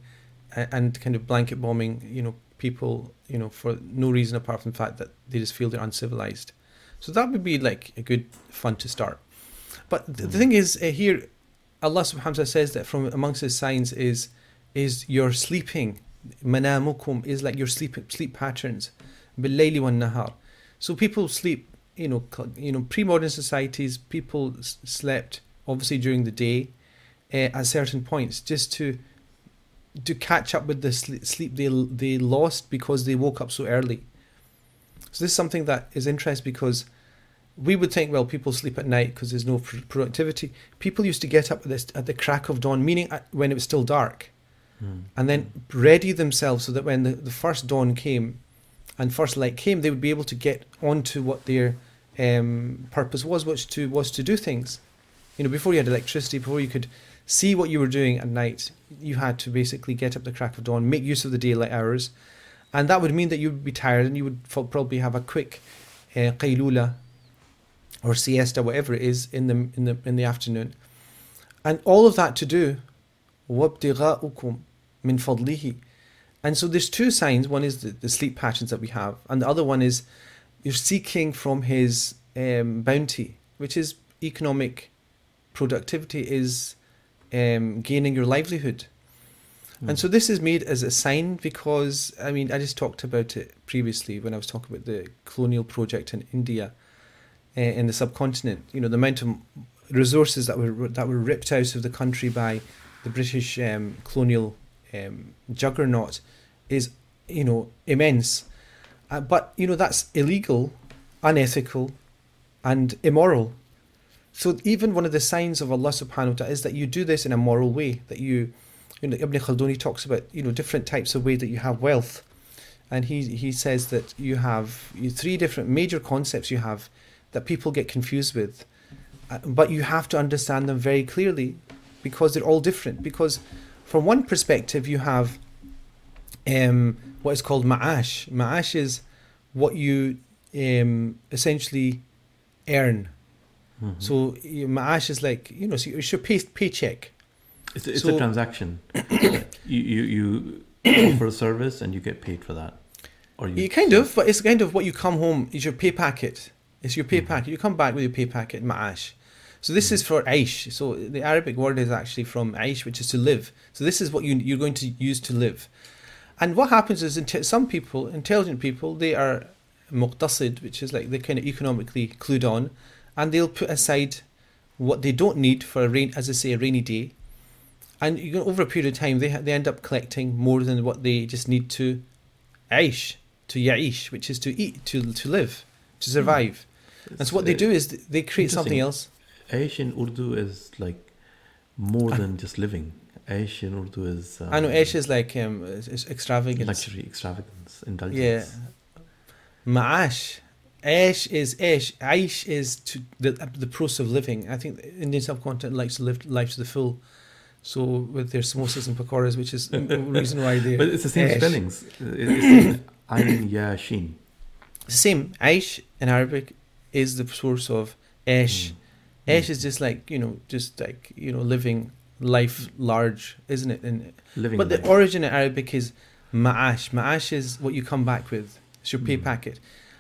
and kind of blanket bombing you know people you know for no reason apart from the fact that they just feel they're uncivilized. So that would be like a good fund to start. But th- the thing is uh, here, Allah Subhanahu wa Taala says that from amongst His signs is is your sleeping. Manamukum is like your sleep sleep patterns. Bil-layli wan nahar. So people sleep, you know, you know, pre-modern societies, people slept obviously during the day uh, at certain points just to to catch up with the sleep they they lost because they woke up so early. So this is something that is interesting because we would think, well, people sleep at night because there's no pr- productivity. People used to get up at, this, at the crack of dawn, meaning at, when it was still dark, Hmm. and then ready themselves so that when the, the first dawn came and first light came, they would be able to get onto what their um, purpose was which to was to do things. You know, before you had electricity, before you could see what you were doing at night, you had to basically get up the crack of dawn, make use of the daylight hours, and that would mean that you would be tired and you would f- probably have a quick uh, qaylula or siesta, whatever it is, in the in the in the afternoon, and all of that to do وَابْتِغَاؤُكُمْ مِنْ فَضْلِهِ and so there's two signs. One is the, the sleep patterns that we have, and the other one is you're seeking from his um, bounty, which is economic productivity, is um, gaining your livelihood. And so this is made as a sign because I mean I just talked about it previously when I was talking about the colonial project in India, uh, in the subcontinent. You know the amount of resources that were that were ripped out of the country by the British um, colonial um, juggernaut is you know immense, uh, but you know that's illegal, unethical, and immoral. So even one of the signs of Allah Subhanahu wa Taala is that you do this in a moral way. That you, you know, Ibn Khaldun talks about you know different types of way that you have wealth, and he he says that you have three different major concepts you have that people get confused with, uh, but you have to understand them very clearly because they're all different. Because from one perspective you have um, what is called ma'ash. Ma'ash is what you um, essentially earn. So your ma'ash is like you know, so it's your pay, paycheck. It's, it's So- a transaction. you you, you offer a service and you get paid for that. Or You kind of, but it's kind of what you come home is your pay packet. It's your pay Mhm. packet. You come back with your pay packet, ma'ash. So this is for aish. So the Arabic word is actually from aish, which is to live. So this is what you you're going to use to live. And what happens is, some people, intelligent people, they are muqtasid, which is like they're kind of economically clued on, and they'll put aside what they don't need for a rain, as I say, a rainy day. And you know, over a period of time, they ha- they end up collecting more than what they just need to aish, to ya'ish, which is to eat, to to live, to survive. And so what they do is they create something else. Aish in Urdu is like more than just living. Aish in Urdu is. Um, I know aish is like um, it's it's extravagance. luxury, extravagance, indulgence. Yeah. Ma'ash. Aish is aish. Aish is to the the process of living. I think the Indian subcontinent likes to live life to the full. So with their samosas and pakoras, which is the reason why they. But it's the same Aish. spellings. It's Ayn Ya Shin. Same. Aish in Arabic is the source of aish. Mm. Aish is just like you know, just like you know, living life large, isn't it? And Living. But the origin in Arabic is ma'ash. Ma'ash is what you come back with. It's your pay Mm. packet.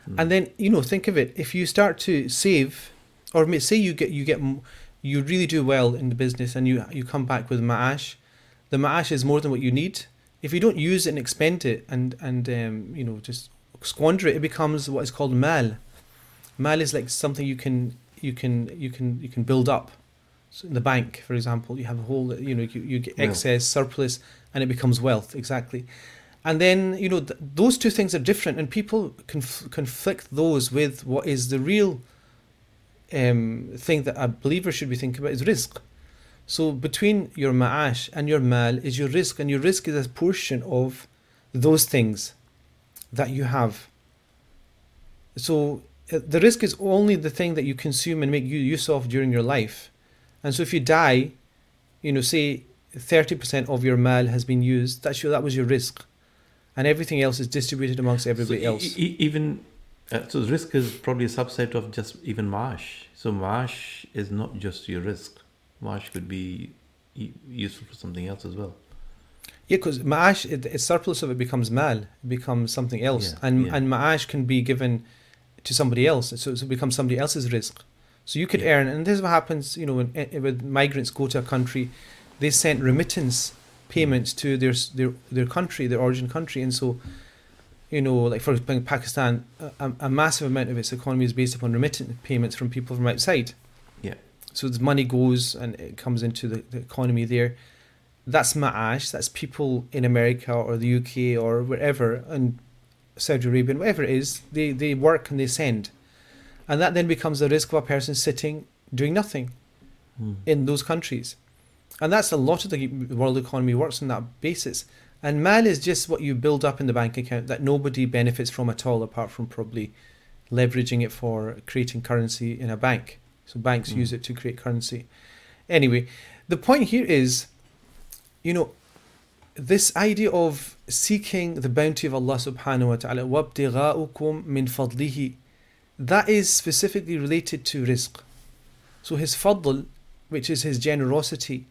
Mm. And then you know, think of it. If you start to save, or say you get you get you really do well in the business, and you you come back with ma'ash, the ma'ash is more than what you need. If you don't use it and expend it, and and um, you know just squander it, it becomes what is called mal. Mal is like something you can you can you can you can build up. So in the bank, for example, you have a whole you know you, you get excess surplus, and it becomes wealth exactly. And then you know th- those two things are different, and people conf- conflict those with what is the real um, thing that a believer should be thinking about is rizq. So between your ma'ash and your mal is your rizq, and your rizq is a portion of those things that you have. So the rizq is only the thing that you consume and make use of during your life. And so if you die, you know, say 30% of your mal has been used, that's your, that was your rizq. And everything else is distributed amongst everybody so else. e- even uh, so, rizq is probably a subset of just even maash. So maash is not just your rizq. Maash could be useful for something else as well. Yeah, because ma'ash, it, a surplus of it becomes mal, it becomes something else, Yeah, and yeah. and ma'ash can be given to somebody else, so, so it becomes somebody else's rizq. So you could Yeah. earn, and this is what happens, you know, when eh, when migrants go to a country, they send remittance payments to their their their country, their origin country, and so, you know, like for example, Pakistan, a, a- a massive amount of its economy is based upon remittance payments from people from outside. Yeah. So the money goes and it comes into the, the economy there that's ma'ash, that's people in America or the UK or wherever, and Saudi Arabia, whatever it is, they, they work and they send. And that then becomes the rizq of a person sitting doing nothing Hmm. in those countries. And that's a lot of the world economy works on that basis. And mal is just what you build up in the bank account that nobody benefits from at all, apart from probably leveraging it for creating currency in a bank. So banks use it to create currency. Anyway, the point here is, you know, this idea of seeking the bounty of Allah subhanahu wa ta'ala, وَابْتِغَاؤُكُمْ مِنْ فَضْلِهِ that is specifically related to rizq. So his fadl, which is his generosity,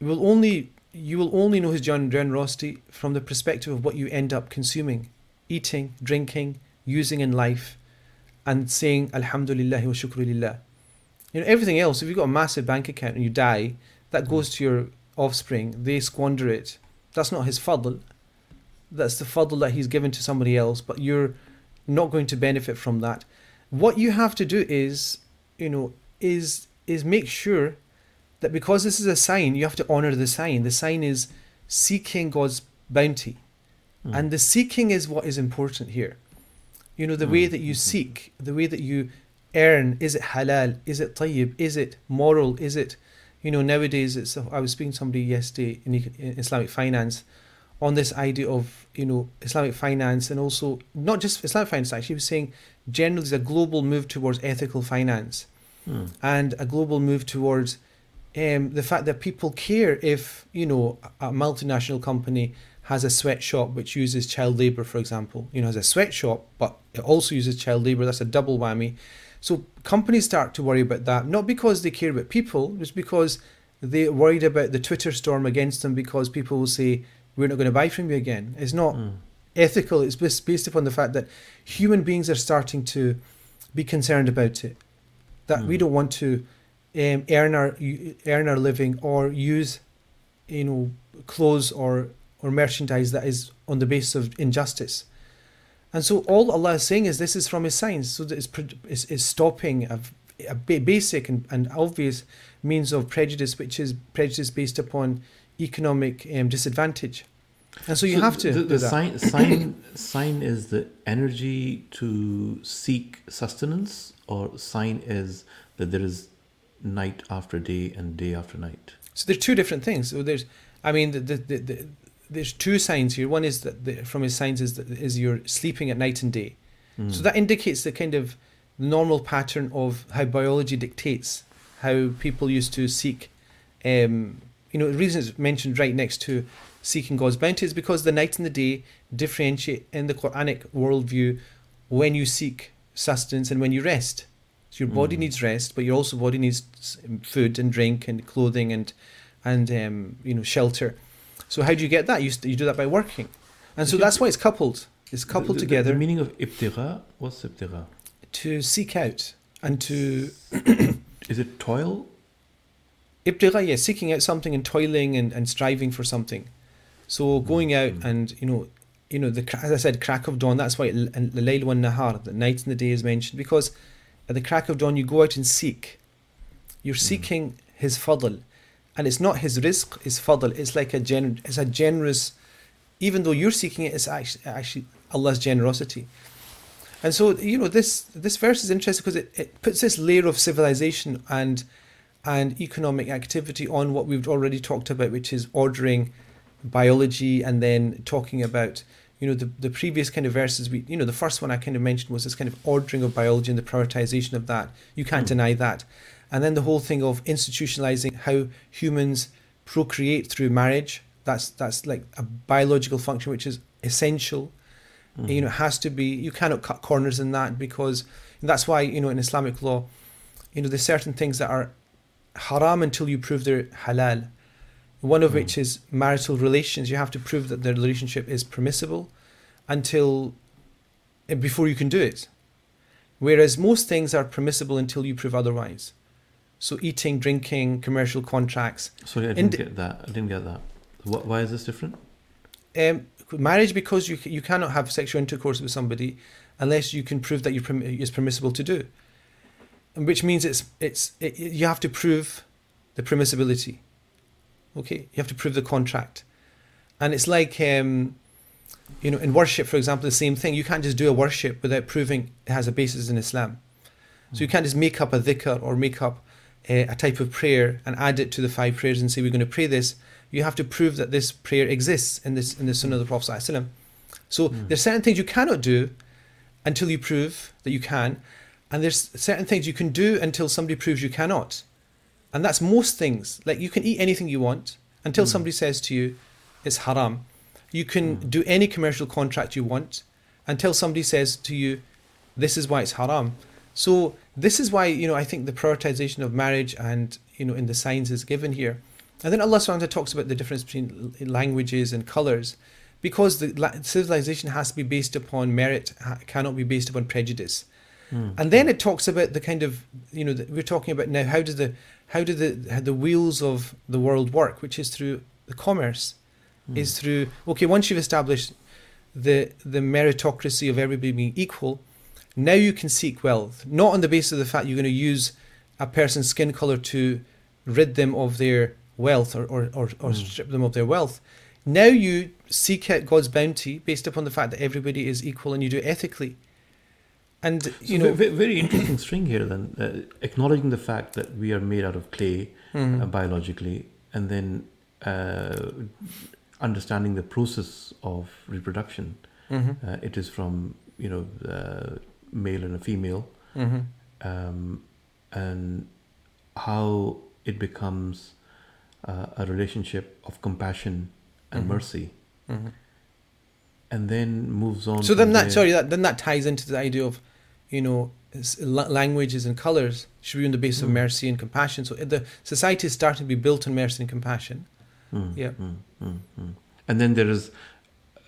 will only you will only know his gen- generosity from the perspective of what you end up consuming, eating, drinking, using in life, and saying Alhamdulillah wa shukrulillah. You know everything else. If you've got a massive bank account and you die, that goes to your offspring. They squander it. that's not his fadl. That's the fadl that he's given to somebody else. But you're not going to benefit from that. What you have to do is, you know, is is make sure that because this is a sign, you have to honor the sign. The sign is seeking God's bounty. Hmm. And the seeking is what is important here. You know, the way hmm. that you hmm. seek, the way that you earn, is it halal? Is it tayyib? Is it moral? Is it, you know, nowadays, it's, I was speaking to somebody yesterday in, Islamic finance on this idea of, you know, Islamic finance and also not just Islamic finance, actually, was saying generally there's a global move towards ethical finance and a global move towards um, the fact that people care if you know a multinational company has a sweatshop which uses child labor, for example. You know, has a sweatshop, but it also uses child labor. That's a double whammy. So companies start to worry about that, not because they care about people, just because they're worried about the Twitter storm against them because people will say we're not going to buy from you again. It's not ethical. It's bas- based upon the fact that human beings are starting to be concerned about it. That we don't want to um, earn our earn our living or use, you know, clothes or or merchandise that is on the basis of injustice. And so all Allah is saying is this is from His signs. So that it's, is stopping a, a basic and, and obvious means of prejudice, which is prejudice based upon economic um, disadvantage. And so you have to The, the sign, sign, sign is the energy to seek sustenance, or sign is that there is night after day and day after night. So there's two different things. So there's, I mean, the, the, the, there's two signs here. One is that the, from his signs is that is you're sleeping at night and day. So that indicates the kind of normal pattern of how biology dictates how people used to seek. Um, you know, the reason it's mentioned right next to seeking God's bounty is because the night and the day differentiate in the Quranic worldview when you seek sustenance and when you rest. So your body needs rest, but your also body needs food and drink and clothing and and um, you know shelter. So how do you get that? You, you do that by working, and so that's why it's coupled. It's coupled The- the- together The meaning of ibtigha, what's ibtigha? to seek out and to Is it toil? ibtigha, yeah, seeking out something and toiling and, and striving for something. So going out mm-hmm. and you know, you know the as I said, crack of dawn. That's why the layl wan nahar, the night and the day is mentioned because at the crack of dawn you go out and seek. You're mm-hmm. seeking His fadl, and it's not His rizq, His fadl. It's like a gen, it's a generous. Even though you're seeking it, it's actually actually Allah's generosity. And so you know this this verse is interesting because it, it puts this layer of civilization and and economic activity on what we've already talked about, which is ordering biology and then talking about you know the, the previous kind of verses we you know the first one I kind of mentioned was this kind of ordering of biology and the prioritization of that. You can't hmm. deny that. And then the whole thing of institutionalizing how humans procreate through marriage. That's that's like a biological function which is essential. You know it has to be you cannot cut corners in that because that's why you know in islamic law you know there's certain things that are haram until you prove they're halal. One of which is marital relations. You have to prove that the relationship is permissible until eh, before you can do it. Whereas most things are permissible until you prove otherwise so eating drinking commercial contracts Sorry, I didn't get that. I didn't get that. Wh- Why is this different? um, marriage because you you cannot have sexual intercourse with somebody unless you can prove that you perm- it's permissible to do, and which means it's it's it, you have to prove the permissibility. Okay, you have to prove the contract, and it's like um, you know in worship, for example, the same thing. You can't just do a worship without proving it has a basis in Islam. So you can't just make up a dhikr or make up a, type of prayer and add it to the five prayers and say we're going to pray this. You have to prove that this prayer exists in this in the Sunnah of the Prophet ﷺ. So hmm. there's certain things you cannot do until you prove that you can, and there's certain things you can do until somebody proves you cannot, and that's most things. Like you can eat anything you want until hmm. somebody says to you, it's haram. You can hmm. do any commercial contract you want until somebody says to you, this is why it's haram. So this is why you know I think the prioritization of marriage and you know in the signs is given here. And then Allah subhanahu wa ta'ala talks about the difference between languages and colors because the civilization has to be based upon merit, cannot be based upon prejudice. Hmm. And then it talks about the kind of you know that we're talking about now. How does the how do the how the wheels of the world work, which is through the commerce, hmm. is through okay. Once you've established the the meritocracy of everybody being equal, now you can seek wealth, not on the basis of the fact you're going to use a person's skin color to rid them of their wealth or, or, or, or strip them of their wealth. Now you seek out God's bounty based upon the fact that everybody is equal and you do it ethically. And you So know, ve- ve- very interesting string here. Then uh, acknowledging the fact that we are made out of clay Mm-hmm. uh, biologically, and then uh, understanding the process of reproduction. Mm-hmm. Uh, it is from you know uh, male and a female, Mm-hmm. um, and how it becomes uh, a relationship of compassion and Mhm. mercy, Mm-hmm. and then moves on. So then that there. sorry that then that ties into the idea of, you know, languages and colors should be on the basis of Mm. mercy and compassion. So the society is starting to be built on mercy and compassion. Mm, Yeah. mm. And then there is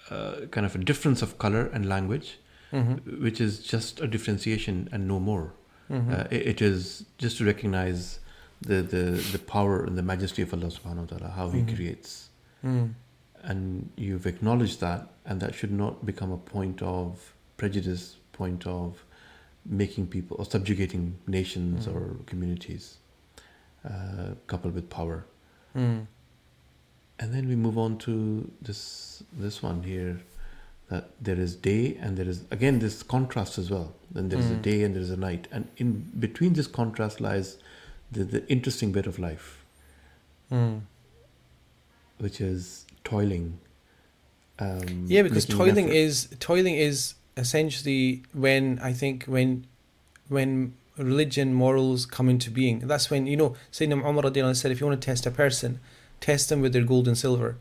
uh, kind of a difference of color and language, Mm-hmm. which is just a differentiation and no more. Mm-hmm. Uh, it, it is just to recognize the, the, the power and the majesty of Allah subhanahu wa ta'ala, how He Mhm. creates. mm And you've acknowledged that, and that should not become a point of prejudice, point of making people or subjugating nations Mhm. or communities, uh, coupled with power. Mm. And then we move on to this this one here that there is day and there is again this contrast as well. Then there is a Mm. day and there is a night. And in between this contrast lies the, the interesting bit of life, Mm. which is toiling. Um, Yeah, because toiling effort. is toiling is essentially when I think when when religion morals come into being. That's when you know Sayyidina Umar said, if you want to test a person, test them with their gold and silver.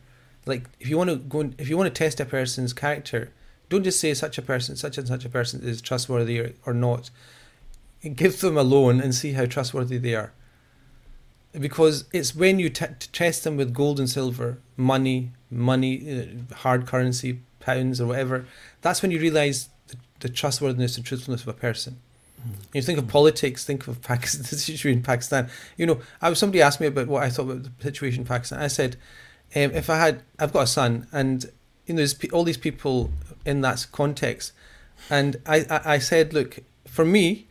Like if you want to go, and- if you want to test a person's character, don't just say such a person, such and such a person is trustworthy or, or not. Give them a loan and see how trustworthy they are. Because it's when you t- test them with gold and silver, money, money, uh, hard currency, pounds or whatever, that's when you realize the, the trustworthiness and truthfulness of a person. You think of politics, think of Pakistan, the situation in Pakistan. You know, I was somebody asked me about what I thought about the situation in Pakistan. I said, um, if I had, I've got a son, and you know, there's all these people in that context, and I, I, I said, look, for me,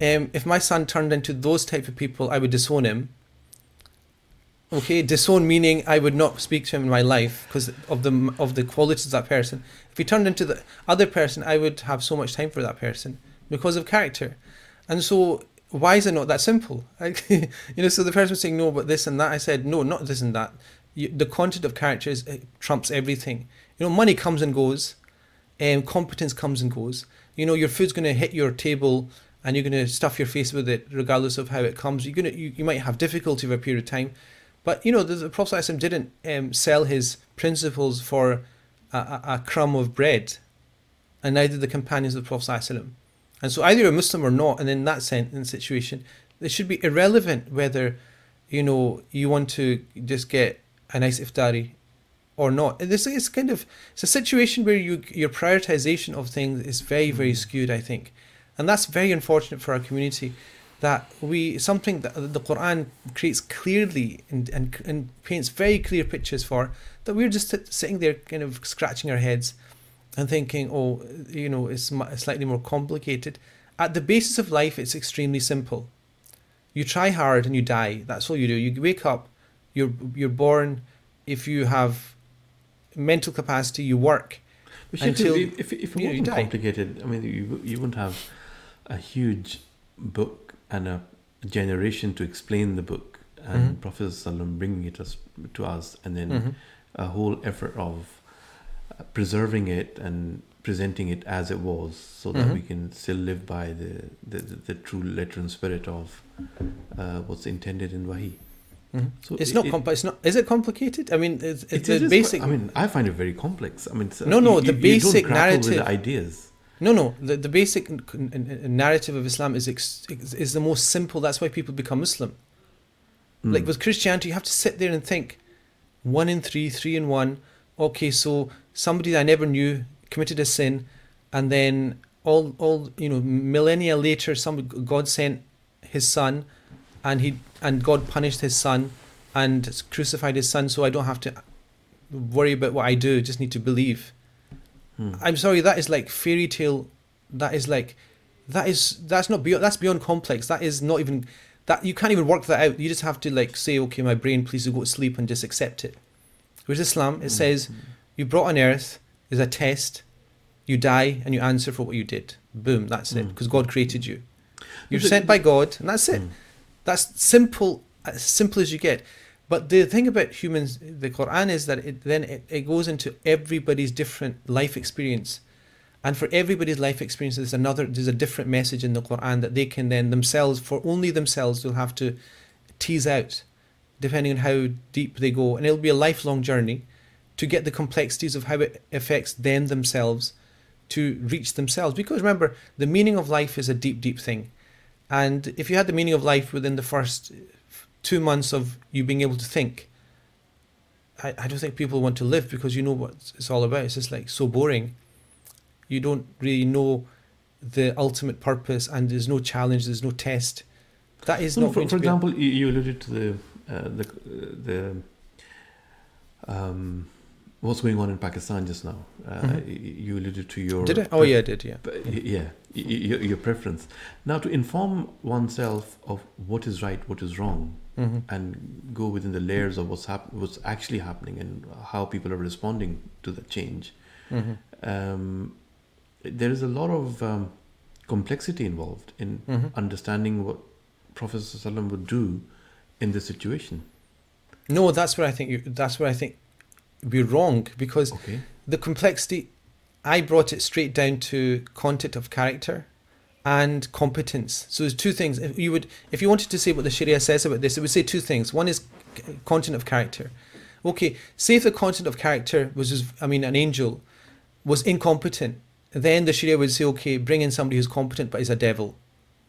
um, if my son turned into those type of people, I would disown him. Okay, disown meaning I would not speak to him in my life because of the of the qualities of that person. If he turned into the other person, I would have so much time for that person because of character. And so, why is it not that simple? You know, so the person was saying no, but this and that. I said no, not this and that. The content of characters trumps everything. You know, money comes and goes, and competence comes and goes. You know, your food's going to hit your table, and you're going to stuff your face with it, regardless of how it comes. You're gonna, you, you might have difficulty for a period of time, but you know, the, the Prophet ﷺ didn't um, sell his principles for a, a, a crumb of bread, and neither the companions of the Prophet ﷺ. And so either you're a Muslim or not, and in that sense, in situation, it should be irrelevant whether, you know, you want to just get a nice iftari or not. This is kind of it's a situation where you your prioritization of things is very very mm. skewed, I think, and that's very unfortunate for our community. That we something that the Quran creates clearly and, and and paints very clear pictures for that we're just sit- sitting there kind of scratching our heads and thinking, oh, you know, it's slightly more complicated. At the basis of life, it's extremely simple. You try hard and you die. That's all you do. You wake up, you're you're born. If you have mental capacity, you work. But until, if, if, if it you you wasn't complicated, I mean, you, you wouldn't have a huge book and a generation to explain the book and Mhm. Prophet ﷺ bringing it us, to us, and then Mhm. a whole effort of uh, preserving it and presenting it as it was, so that Mhm. we can still live by the the, the, the true letter and spirit of uh, what's intended in Wahi. Mhm. So It's it- not. it- it's not. Is it complicated? I mean, it's, it's it the basic. I mean, I find it very complex. I mean, No, no, you- the basic with narrative- the ideas. No, no. The the basic narrative of Islam is ex- is the most simple. That's why people become Muslim. Mm. Like with Christianity, you have to sit there and think, one in three, three in one. Okay, so somebody I never knew committed a sin, and then all all you know millennia later, some God sent His Son, and he and God punished His Son, and crucified His Son, so I don't have to worry about what I do. Just need to believe. Hmm. I'm sorry, that is like fairy tale. That is like, that is that's not beyond that's beyond complex. That is not even that you can't even work that out. You just have to like say, okay, my brain, please go to sleep and just accept it. Whereas Islam, it says you brought on earth is a test. You die and you answer for what you did. Boom, that's it. Mm. Because God created you. You're sent by God, and that's it. That's simple, as simple as you get. But the thing about humans, the Quran is that it then it, it goes into everybody's different life experience, and for everybody's life experience, there's another, there's a different message in the Quran that they can then themselves, for only themselves, will have to tease out, depending on how deep they go, and it'll be a lifelong journey to get the complexities of how it affects them themselves to reach themselves. Because remember, the meaning of life is a deep, deep thing. And if you had the meaning of life within the first two months of you being able to think, I, I don't think people want to live because you know what it's all about. It's just like so boring. You don't really know the ultimate purpose, and there's no challenge, there's no test. That is No, not for, for to be. example, you, alluded to the uh, the the um, what's going on in Pakistan just now. Uh, Mhm. You alluded to your did it? Oh yeah, I did. Yeah. But, yeah, y- y- your, your preference. Now, to inform oneself of what is right, what is wrong, hmm and go within the layers of what's hap- what's actually happening and how people are responding to the change. hmm Um, there is a lot of um, complexity involved in hmm understanding what Prophet ﷺ would do in this situation. No, that's where I think you. That's where I think we're wrong because Okay. the complexity. I brought it straight down to content of character and competence. So there's two things. If you would, if you wanted to say what the Sharia says about this, it would say two things. One is content of character. Okay, say if the content of character was, just, I mean, an angel was incompetent, then the Sharia would say, okay, bring in somebody who's competent but is a devil.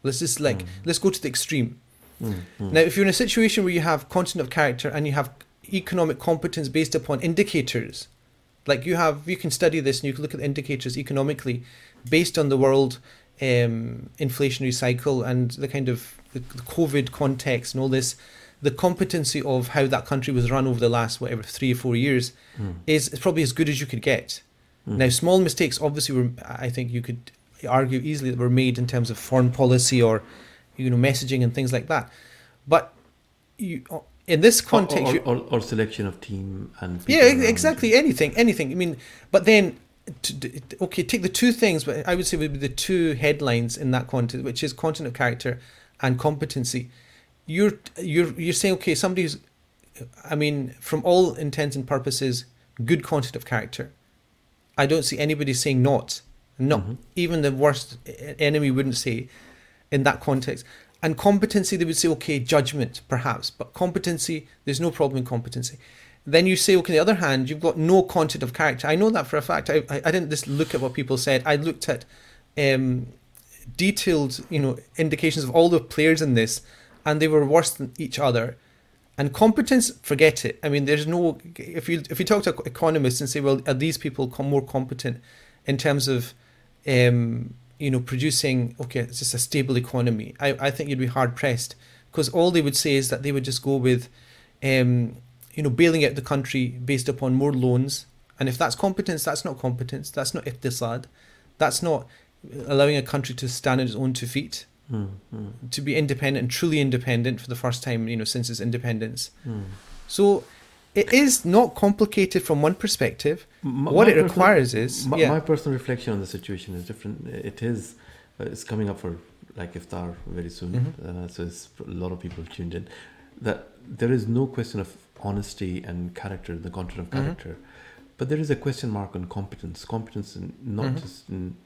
Let's just like let's go to the extreme. Mm, mm. Now, if you're in a situation where you have content of character and you have economic competence based upon indicators, like you have, you can study this and you can look at the indicators economically based on the world um, inflationary cycle and the kind of the, the COVID context and all this, the competency of how that country was run over the last whatever three or four years Mm. is, is probably as good as you could get. Mm. Now, small mistakes obviously were, I think you could argue easily that were made in terms of foreign policy or, you know, messaging and things like that. But you, in this context, or, or, or, or selection of team and yeah, people ex- around. exactly. Anything, anything. I mean, but then, to, okay, take the two things. But I would say would be the two headlines in that content, which is content of character and competency. You're you're you're saying okay, somebody who's, I mean, from all intents and purposes, good content of character. I don't see anybody saying not. Not Mhm. even the worst enemy wouldn't say, in that context. And competency, they would say, okay, judgment, perhaps, but competency, there's no problem in competency. Then you say, okay, on the other hand, you've got no content of character. I know that for a fact. I, I, I didn't just look at what people said. I looked at um, detailed, you know, indications of all the players in this, and they were worse than each other. And competence, forget it. I mean, there's no. If you if you talk to economists and say, well, are these people more competent in terms of, um, you know, producing? Okay, it's just a stable economy. I I think you'd be hard pressed because all they would say is that they would just go with, um, you know, bailing out the country based upon more loans. And if that's competence, that's not competence. That's not iqtisad. That's not allowing a country to stand on its own two feet Mm, mm, to be independent and truly independent for the first time, you know, since its independence. mm. So it is not complicated from one perspective. M- what my it personal- requires is, my, yeah, my personal reflection on the situation is different. It is, uh, it's coming up for like iftar very soon, Mhm. uh, so it's a lot of people tuned in. That there is no question of honesty and character, the content of Mhm. character, But there is a question mark on competence. Competence, in, not Mhm. just in.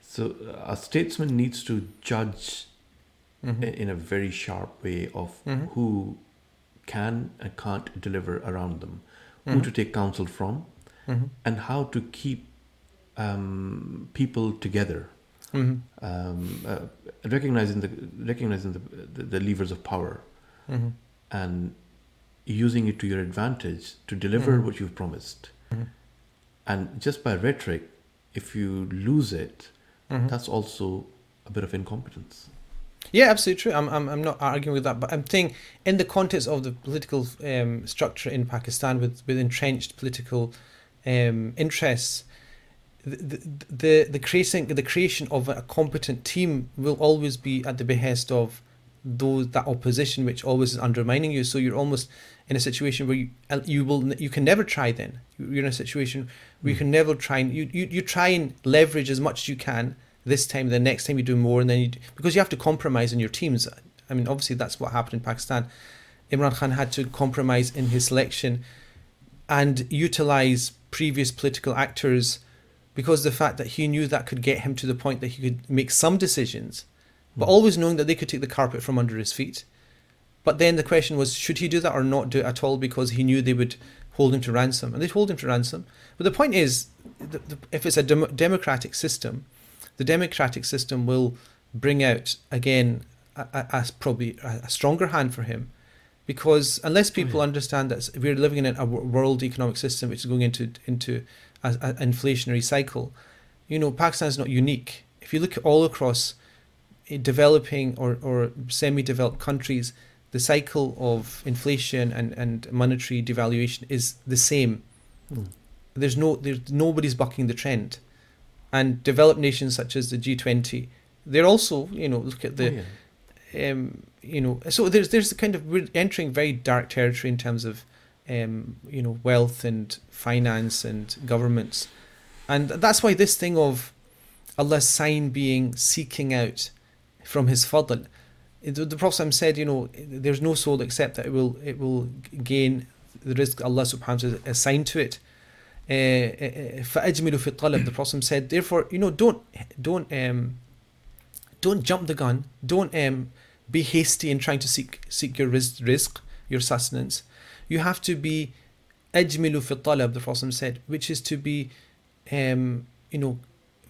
So uh, a statesman needs to judge Mhm. in a very sharp way of Mhm. who can and can't deliver around them, who Mhm. to take counsel from, Mhm. and how to keep um, people together. Mhm. Um, uh, recognizing the recognizing the, the, the levers of power Mhm. and using it to your advantage to deliver Mhm. what you've promised. And just by rhetoric, if you lose it, that's also a bit of incompetence. Yeah, absolutely true. I'm, I'm, I'm not arguing with that, but I'm saying in the context of the political um, structure in Pakistan with, with entrenched political um, interests, the, the, the, the, creating, the creation of a competent team will always be at the behest of those that opposition which always is undermining you so you're almost in a situation where you, uh, you will you can never try then you're in a situation where you Mm. can never try and you, you, you try and leverage as much as you can this time the next time you do more and then you do, because you have to compromise in your teams. I mean obviously that's what happened in pakistan. Imran khan had to compromise in his selection and utilize previous political actors because the fact that he knew that could get him to the point that he could make some decisions but Mm. always knowing that they could take the carpet from under his feet. But then the question was should he do that or not do it at all because he knew they would hold him to ransom? And they'd hold him to ransom. But the point is the, the, if it's a dem- democratic system the democratic system will bring out again a, a, a probably a, a stronger hand for him because unless people yeah. understand that we're living in a world economic system which is going into into an inflationary cycle you know pakistan is not unique if you look all across developing or, or semi-developed countries the cycle of inflation and, and monetary devaluation is the same Mm. there's no there's nobody's bucking the trend and developed nations such as the G20 they're also you know look at the Oh, yeah. um, you know, so there's there's a kind of we're entering very dark territory in terms of um, you know wealth and finance and governments, and that's why this thing of Allah's sign being seeking out from His fadl. The, the Prophet said, you know, there's no soul except that it will it will gain the rizq Allah subhanahu wa ta'ala assigned to it. Uh, uh, uh, فأجملوا في الطلب. The Prophet said therefore you know don't don't um, don't jump the gun. Don't um, be hasty in trying to seek seek your rizq your sustenance. You have to be ajmilu fi talab the Prophet said which is to be um, you know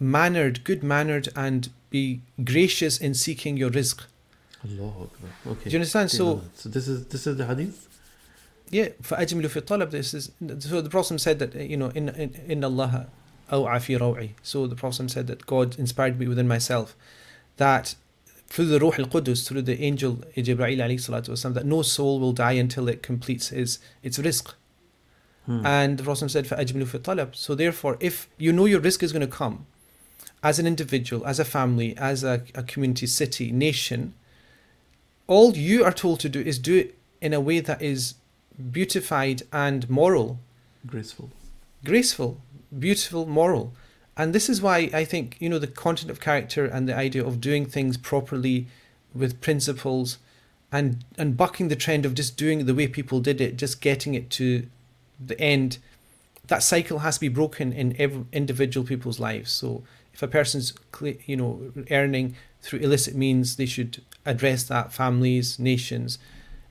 mannered good mannered and be gracious in seeking your rizq Allah Akbar. okay. Do you understand? So so this is this is the hadith? yeah for في طلب this is so the Prophet said that you know in in, in Allah أوعى في so the Prophet said that God inspired me within myself that through the Ruh al-Qudus, through the angel Jibreel alayhi that no soul will die until it completes its, its rizq. Hmm. And the Prophet said, فَأَجْمِلُوا فِي Talab. So therefore, if you know your rizq is going to come, as an individual, as a family, as a, a community, city, nation, all you are told to do is do it in a way that is beautified and moral, Graceful. graceful, beautiful, moral. And this is why I think, you know, the content of character and the idea of doing things properly with principles and and bucking the trend of just doing it the way people did it, just getting it to the end, that cycle has to be broken in every individual people's lives. So if a person's you know earning through illicit means, they should address that families, nations,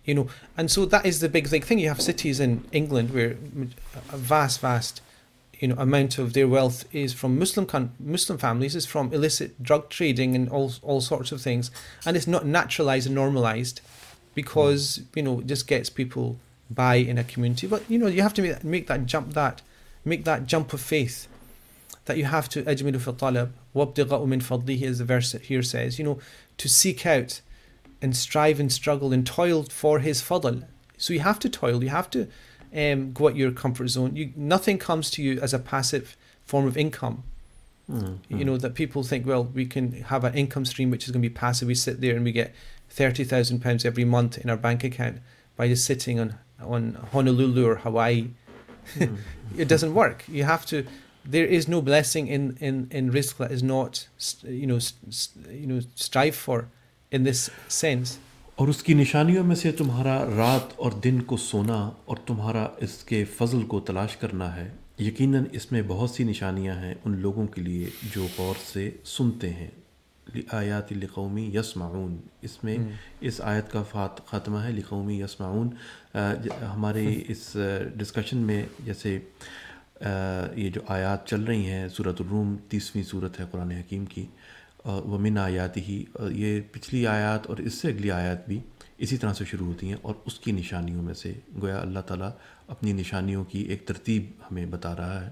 you know. And so that is the big like, thing you have cities in england where a vast vast you know amount of their wealth is from muslim muslim families is from illicit drug trading and all all sorts of things. And it's not naturalized and normalized because you know it just gets people by in a community. But you know you have to make, make that jump that make that jump of faith that you have to ajmilu fi talab wabtigha min fadlihi as the verse here says you know to seek out and strive and struggle and toil for his fadl. So you have to toil you have to um, go at your comfort zone. You nothing comes to you as a passive form of income. Hmm, you know that people think well we can have an income stream which is going to be passive. We sit there and we get 30,000 pounds every month in our bank account by just sitting on on Honolulu or Hawaii. Hmm. it doesn't work. You have to there is no blessing in in in rizq that is not you know st- you know strive for in this sense اور اس کی نشانیوں میں سے تمہارا رات اور دن کو سونا اور تمہارا اس کے فضل کو تلاش کرنا ہے۔ یقیناً اس میں بہت سی نشانیاں ہیں ان لوگوں کے لیے جو غور سے سنتے ہیں۔ آیات لقومی یسمعون۔ اس میں اس آیت کا فات خاتمہ ہے۔ لقومی یسمعون۔ ہمارے اس ڈسکشن میں جیسے یہ جو آیات چل رہی ہیں صورت الروم تیسویں صورت ہے قرآن حکیم کی۔ وہ من آیات ہی یہ پچھلی آیات اور اس سے اگلی آیات بھی اسی طرح سے شروع ہوتی ہیں اور اس کی نشانیوں میں سے گویا اللہ تعالیٰ اپنی نشانیوں کی ایک ترتیب ہمیں بتا رہا ہے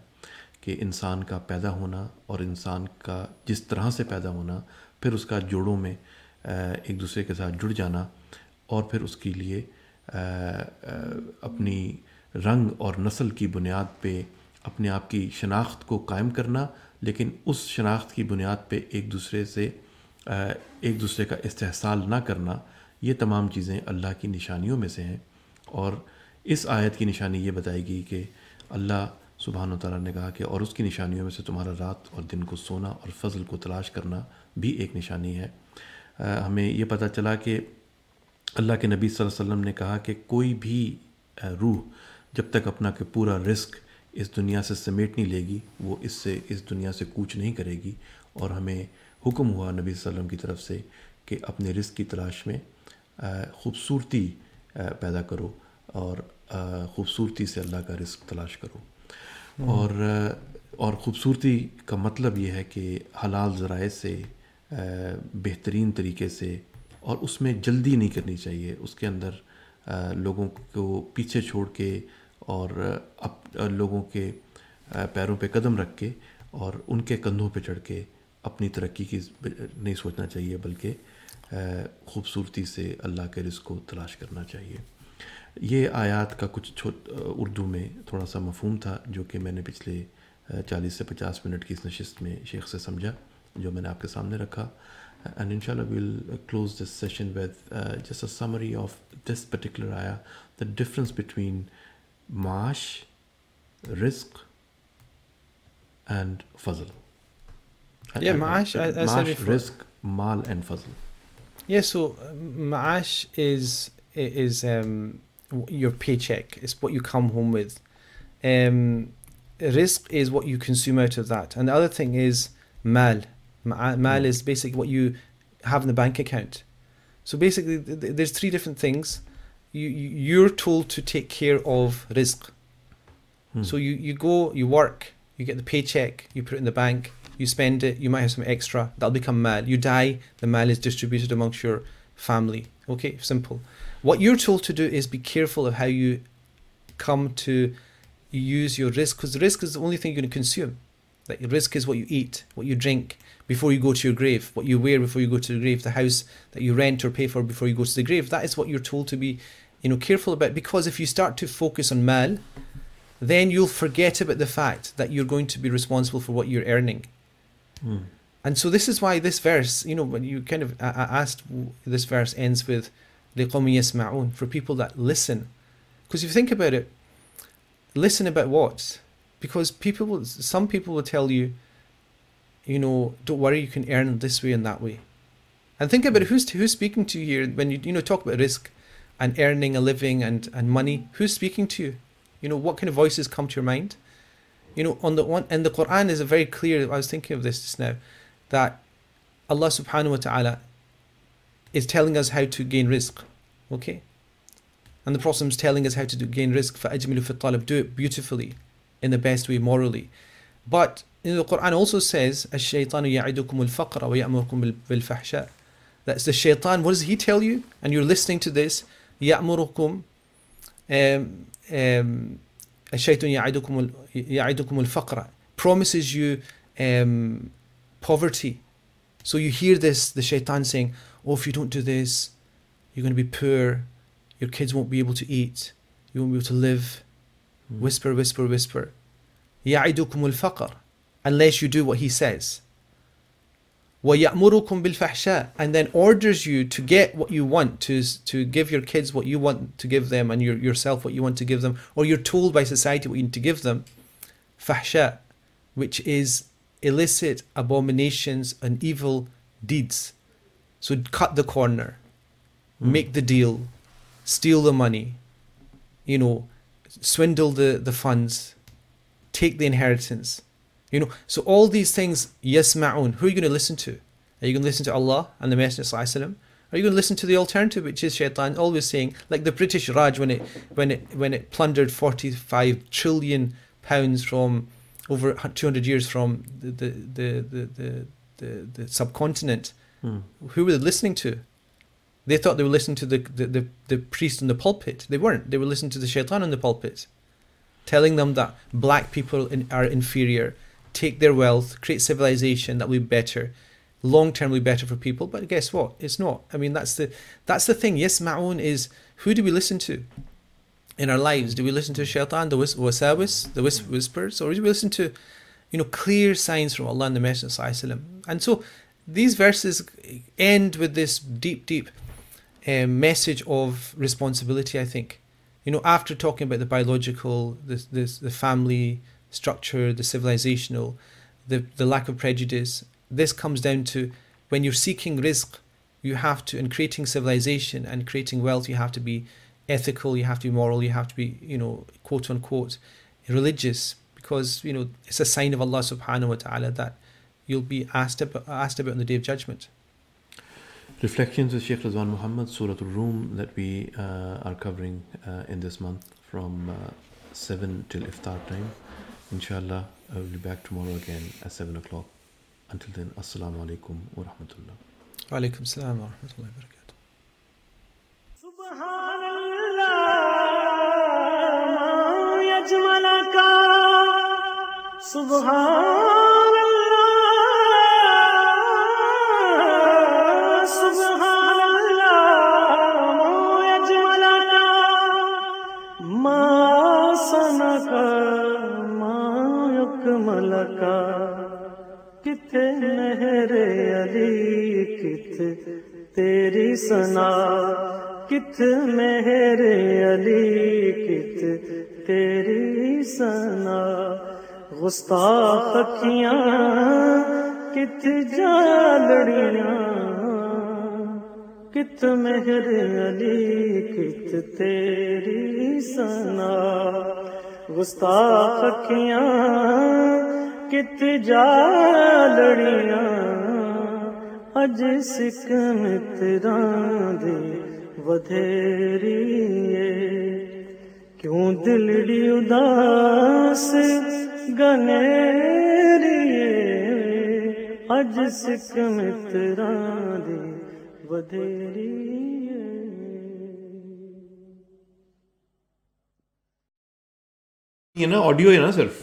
کہ انسان کا پیدا ہونا اور انسان کا جس طرح سے پیدا ہونا، پھر اس کا جوڑوں میں ایک دوسرے کے ساتھ جڑ جانا اور پھر اس کے لیے اپنی رنگ اور نسل کی بنیاد پہ اپنے آپ کی شناخت کو قائم کرنا لیکن اس شناخت کی بنیاد پہ ایک دوسرے سے ایک دوسرے کا استحصال نہ کرنا، یہ تمام چیزیں اللہ کی نشانیوں میں سے ہیں۔ اور اس آیت کی نشانی یہ بتائی گئی کہ اللہ سبحانہ و تعالیٰ نے کہا کہ اور اس کی نشانیوں میں سے تمہارا رات اور دن کو سونا اور فضل کو تلاش کرنا بھی ایک نشانی ہے۔ ہمیں یہ پتہ چلا کہ اللہ کے نبی صلی اللہ علیہ وسلم نے کہا کہ کوئی بھی روح جب تک اپنا کہ پورا رسک اس دنیا سے سمیٹ نہیں لے گی وہ اس سے اس دنیا سے کوچ نہیں کرے گی۔ اور ہمیں حکم ہوا نبی صلی اللہ علیہ وسلم کی طرف سے کہ اپنے رزق کی تلاش میں خوبصورتی پیدا کرو اور خوبصورتی سے اللہ کا رزق تلاش کرو۔ اور اور خوبصورتی کا مطلب یہ ہے کہ حلال ذرائع سے بہترین طریقے سے اور اس میں جلدی نہیں کرنی چاہیے۔ اس کے اندر لوگوں کو پیچھے چھوڑ کے اور اب لوگوں کے پیروں پہ قدم رکھ کے اور ان کے کندھوں پہ چڑھ کے اپنی ترقی کی نہیں سوچنا چاہیے بلکہ خوبصورتی سے اللہ کے رزق کو تلاش کرنا چاہیے۔ یہ آیات کا کچھ چھوٹ، اردو میں تھوڑا سا مفہوم تھا جو کہ میں نے پچھلے چالیس سے پچاس منٹ کی اس نشست میں شیخ سے سمجھا، جو میں نے آپ کے سامنے رکھا۔ اینڈ ان شاء اللہ we'll close this session with جس a summary of this particular آیا the difference between maash rizq and fazl Yeah, maash, I- I maash before. rizq mal and fazl Yeah, so ma'ash is is um your paycheck. It's what you come home with. Um, rizq is what you consume out of that, and the other thing is mal. Ma- Mal is basically what you have in the bank account. So basically, th- th- there's three different things. You you- you're told to take care of rizq. Hmm. So you you go, you work, you get the paycheck, you put it in the bank, you spend it, you might have some extra, that'll become mal. You die, the mal is distributed amongst your family. Okay, simple. What you're told to do is be careful of how you come to use your rizq, because the rizq is the only thing you're going to consume. Like your rizq is what you eat, what you drink before you go to your grave, what you wear before you go to the grave, the house that you rent or pay for before you go to the grave. That is what you're told to be, you know, careful about. Because if you start to focus on mal, then you'll forget about the fact that you're going to be responsible for what you're earning. Hmm. And so this is why this verse, you know, when you kind of a- a- asked, this verse ends with لِقَوْمٍ يَسْمَعُونَ for people that listen. Because if you think about it, listen about what? Because people, will, some people will tell you, you know, don't worry, you can earn this way and that way. And think about who's who's speaking to you here when you you know talk about rizq and earning a living and and money. Who's speaking to you? You know, what kind of voices come to your mind? You know, on the one and the Quran is a very clear. I was thinking of this just now, that Allah Subhanahu wa Taala is telling us how to gain rizq, okay, and the Prophet is telling us how to do, gain rizq. For ajmilu فِي talab. Do it beautifully, in the best way morally, but in the Quran also says, الشيطان يعدكم الفقر ويأمركم بال- بالفحشاء. That's the shaitan. What does he tell you? And you're listening to this. يأمركم um, um, الشيطان يعدكم ال- يعدكم الفقر promises you um, poverty. So you hear this, the shaitan saying, "Oh, if you don't do this, you're going to be poor. Your kids won't be able to eat. You won't be able to live." Whisper, whisper, whisper. يعدكم الفقر unless you do what he says. وَيَأْمُرُكُمْ بِالْفَحْشَاءِ and then orders you to get what you want, to, to give your kids what you want to give them and your, yourself what you want to give them, or you're told by society what you need to give them. فَحْشَاء which is illicit abominations and evil deeds. So cut the corner, make the deal, steal the money, you know, swindle the, the funds, take the inheritance. you know, so all these things, Yes, yasma'un, who are you going to listen to? Are you going to listen to Allah and the Messenger Sallallahu Alaihi Are you going to listen to the alternative, which is shaitan always saying, like the British Raj when it when it when it plundered 45 trillion pounds from over 200 years from the the the the, the, the, the subcontinent? Hmm. Who were they listening to? They thought they were listening to the, the, the, the priest in the pulpit. They weren't. They were listening to the shaitan in the pulpit, telling them that black people in, are inferior, take their wealth, create civilization that will be better, long term will be better for people. But guess what? It's not. I mean, that's the that's the thing. Yasma'un is who do we listen to in our lives? Do we listen to shaitan, the whis- wasawis, the whis- whispers, or do we listen to, you know, clear signs from Allah and the Messenger And so these verses end with this deep, deep um, message of responsibility. I think, you know, after talking about the biological, the the, the family structure, the civilizational, the the lack of prejudice. This comes down to when you're seeking rizq, you have to, in creating civilization and creating wealth, you have to be ethical, you have to be moral, you have to be, you know, quote unquote, religious, because you know it's a sign of Allah Subhanahu wa Taala that you'll be asked about, asked about on the Day of Judgment. Reflections with Sheikh Razwan Muhammad, Surah Al-Rum that we uh, are covering uh, in this month from uh, 7 till iftar time. Inshallah, I will be back tomorrow again at 7 o'clock. Until then, Assalamu alaikum wa rahmatullah. Wa alaikum salam wa rahmatullahi wa barakatuh. سبحان تیری سنا، کت مہر علی، کت تیری سنا۔ گستاخیاں کت جالڑیاں۔ کت مہر علی، کت تیری سنا۔ گستاخیاں کت جالڑیاں۔ اج سکھ متر دے ودھیری کیوں بدھیری اداس گنی اج سکھ یہ نا آڈیو ہے نا صرف۔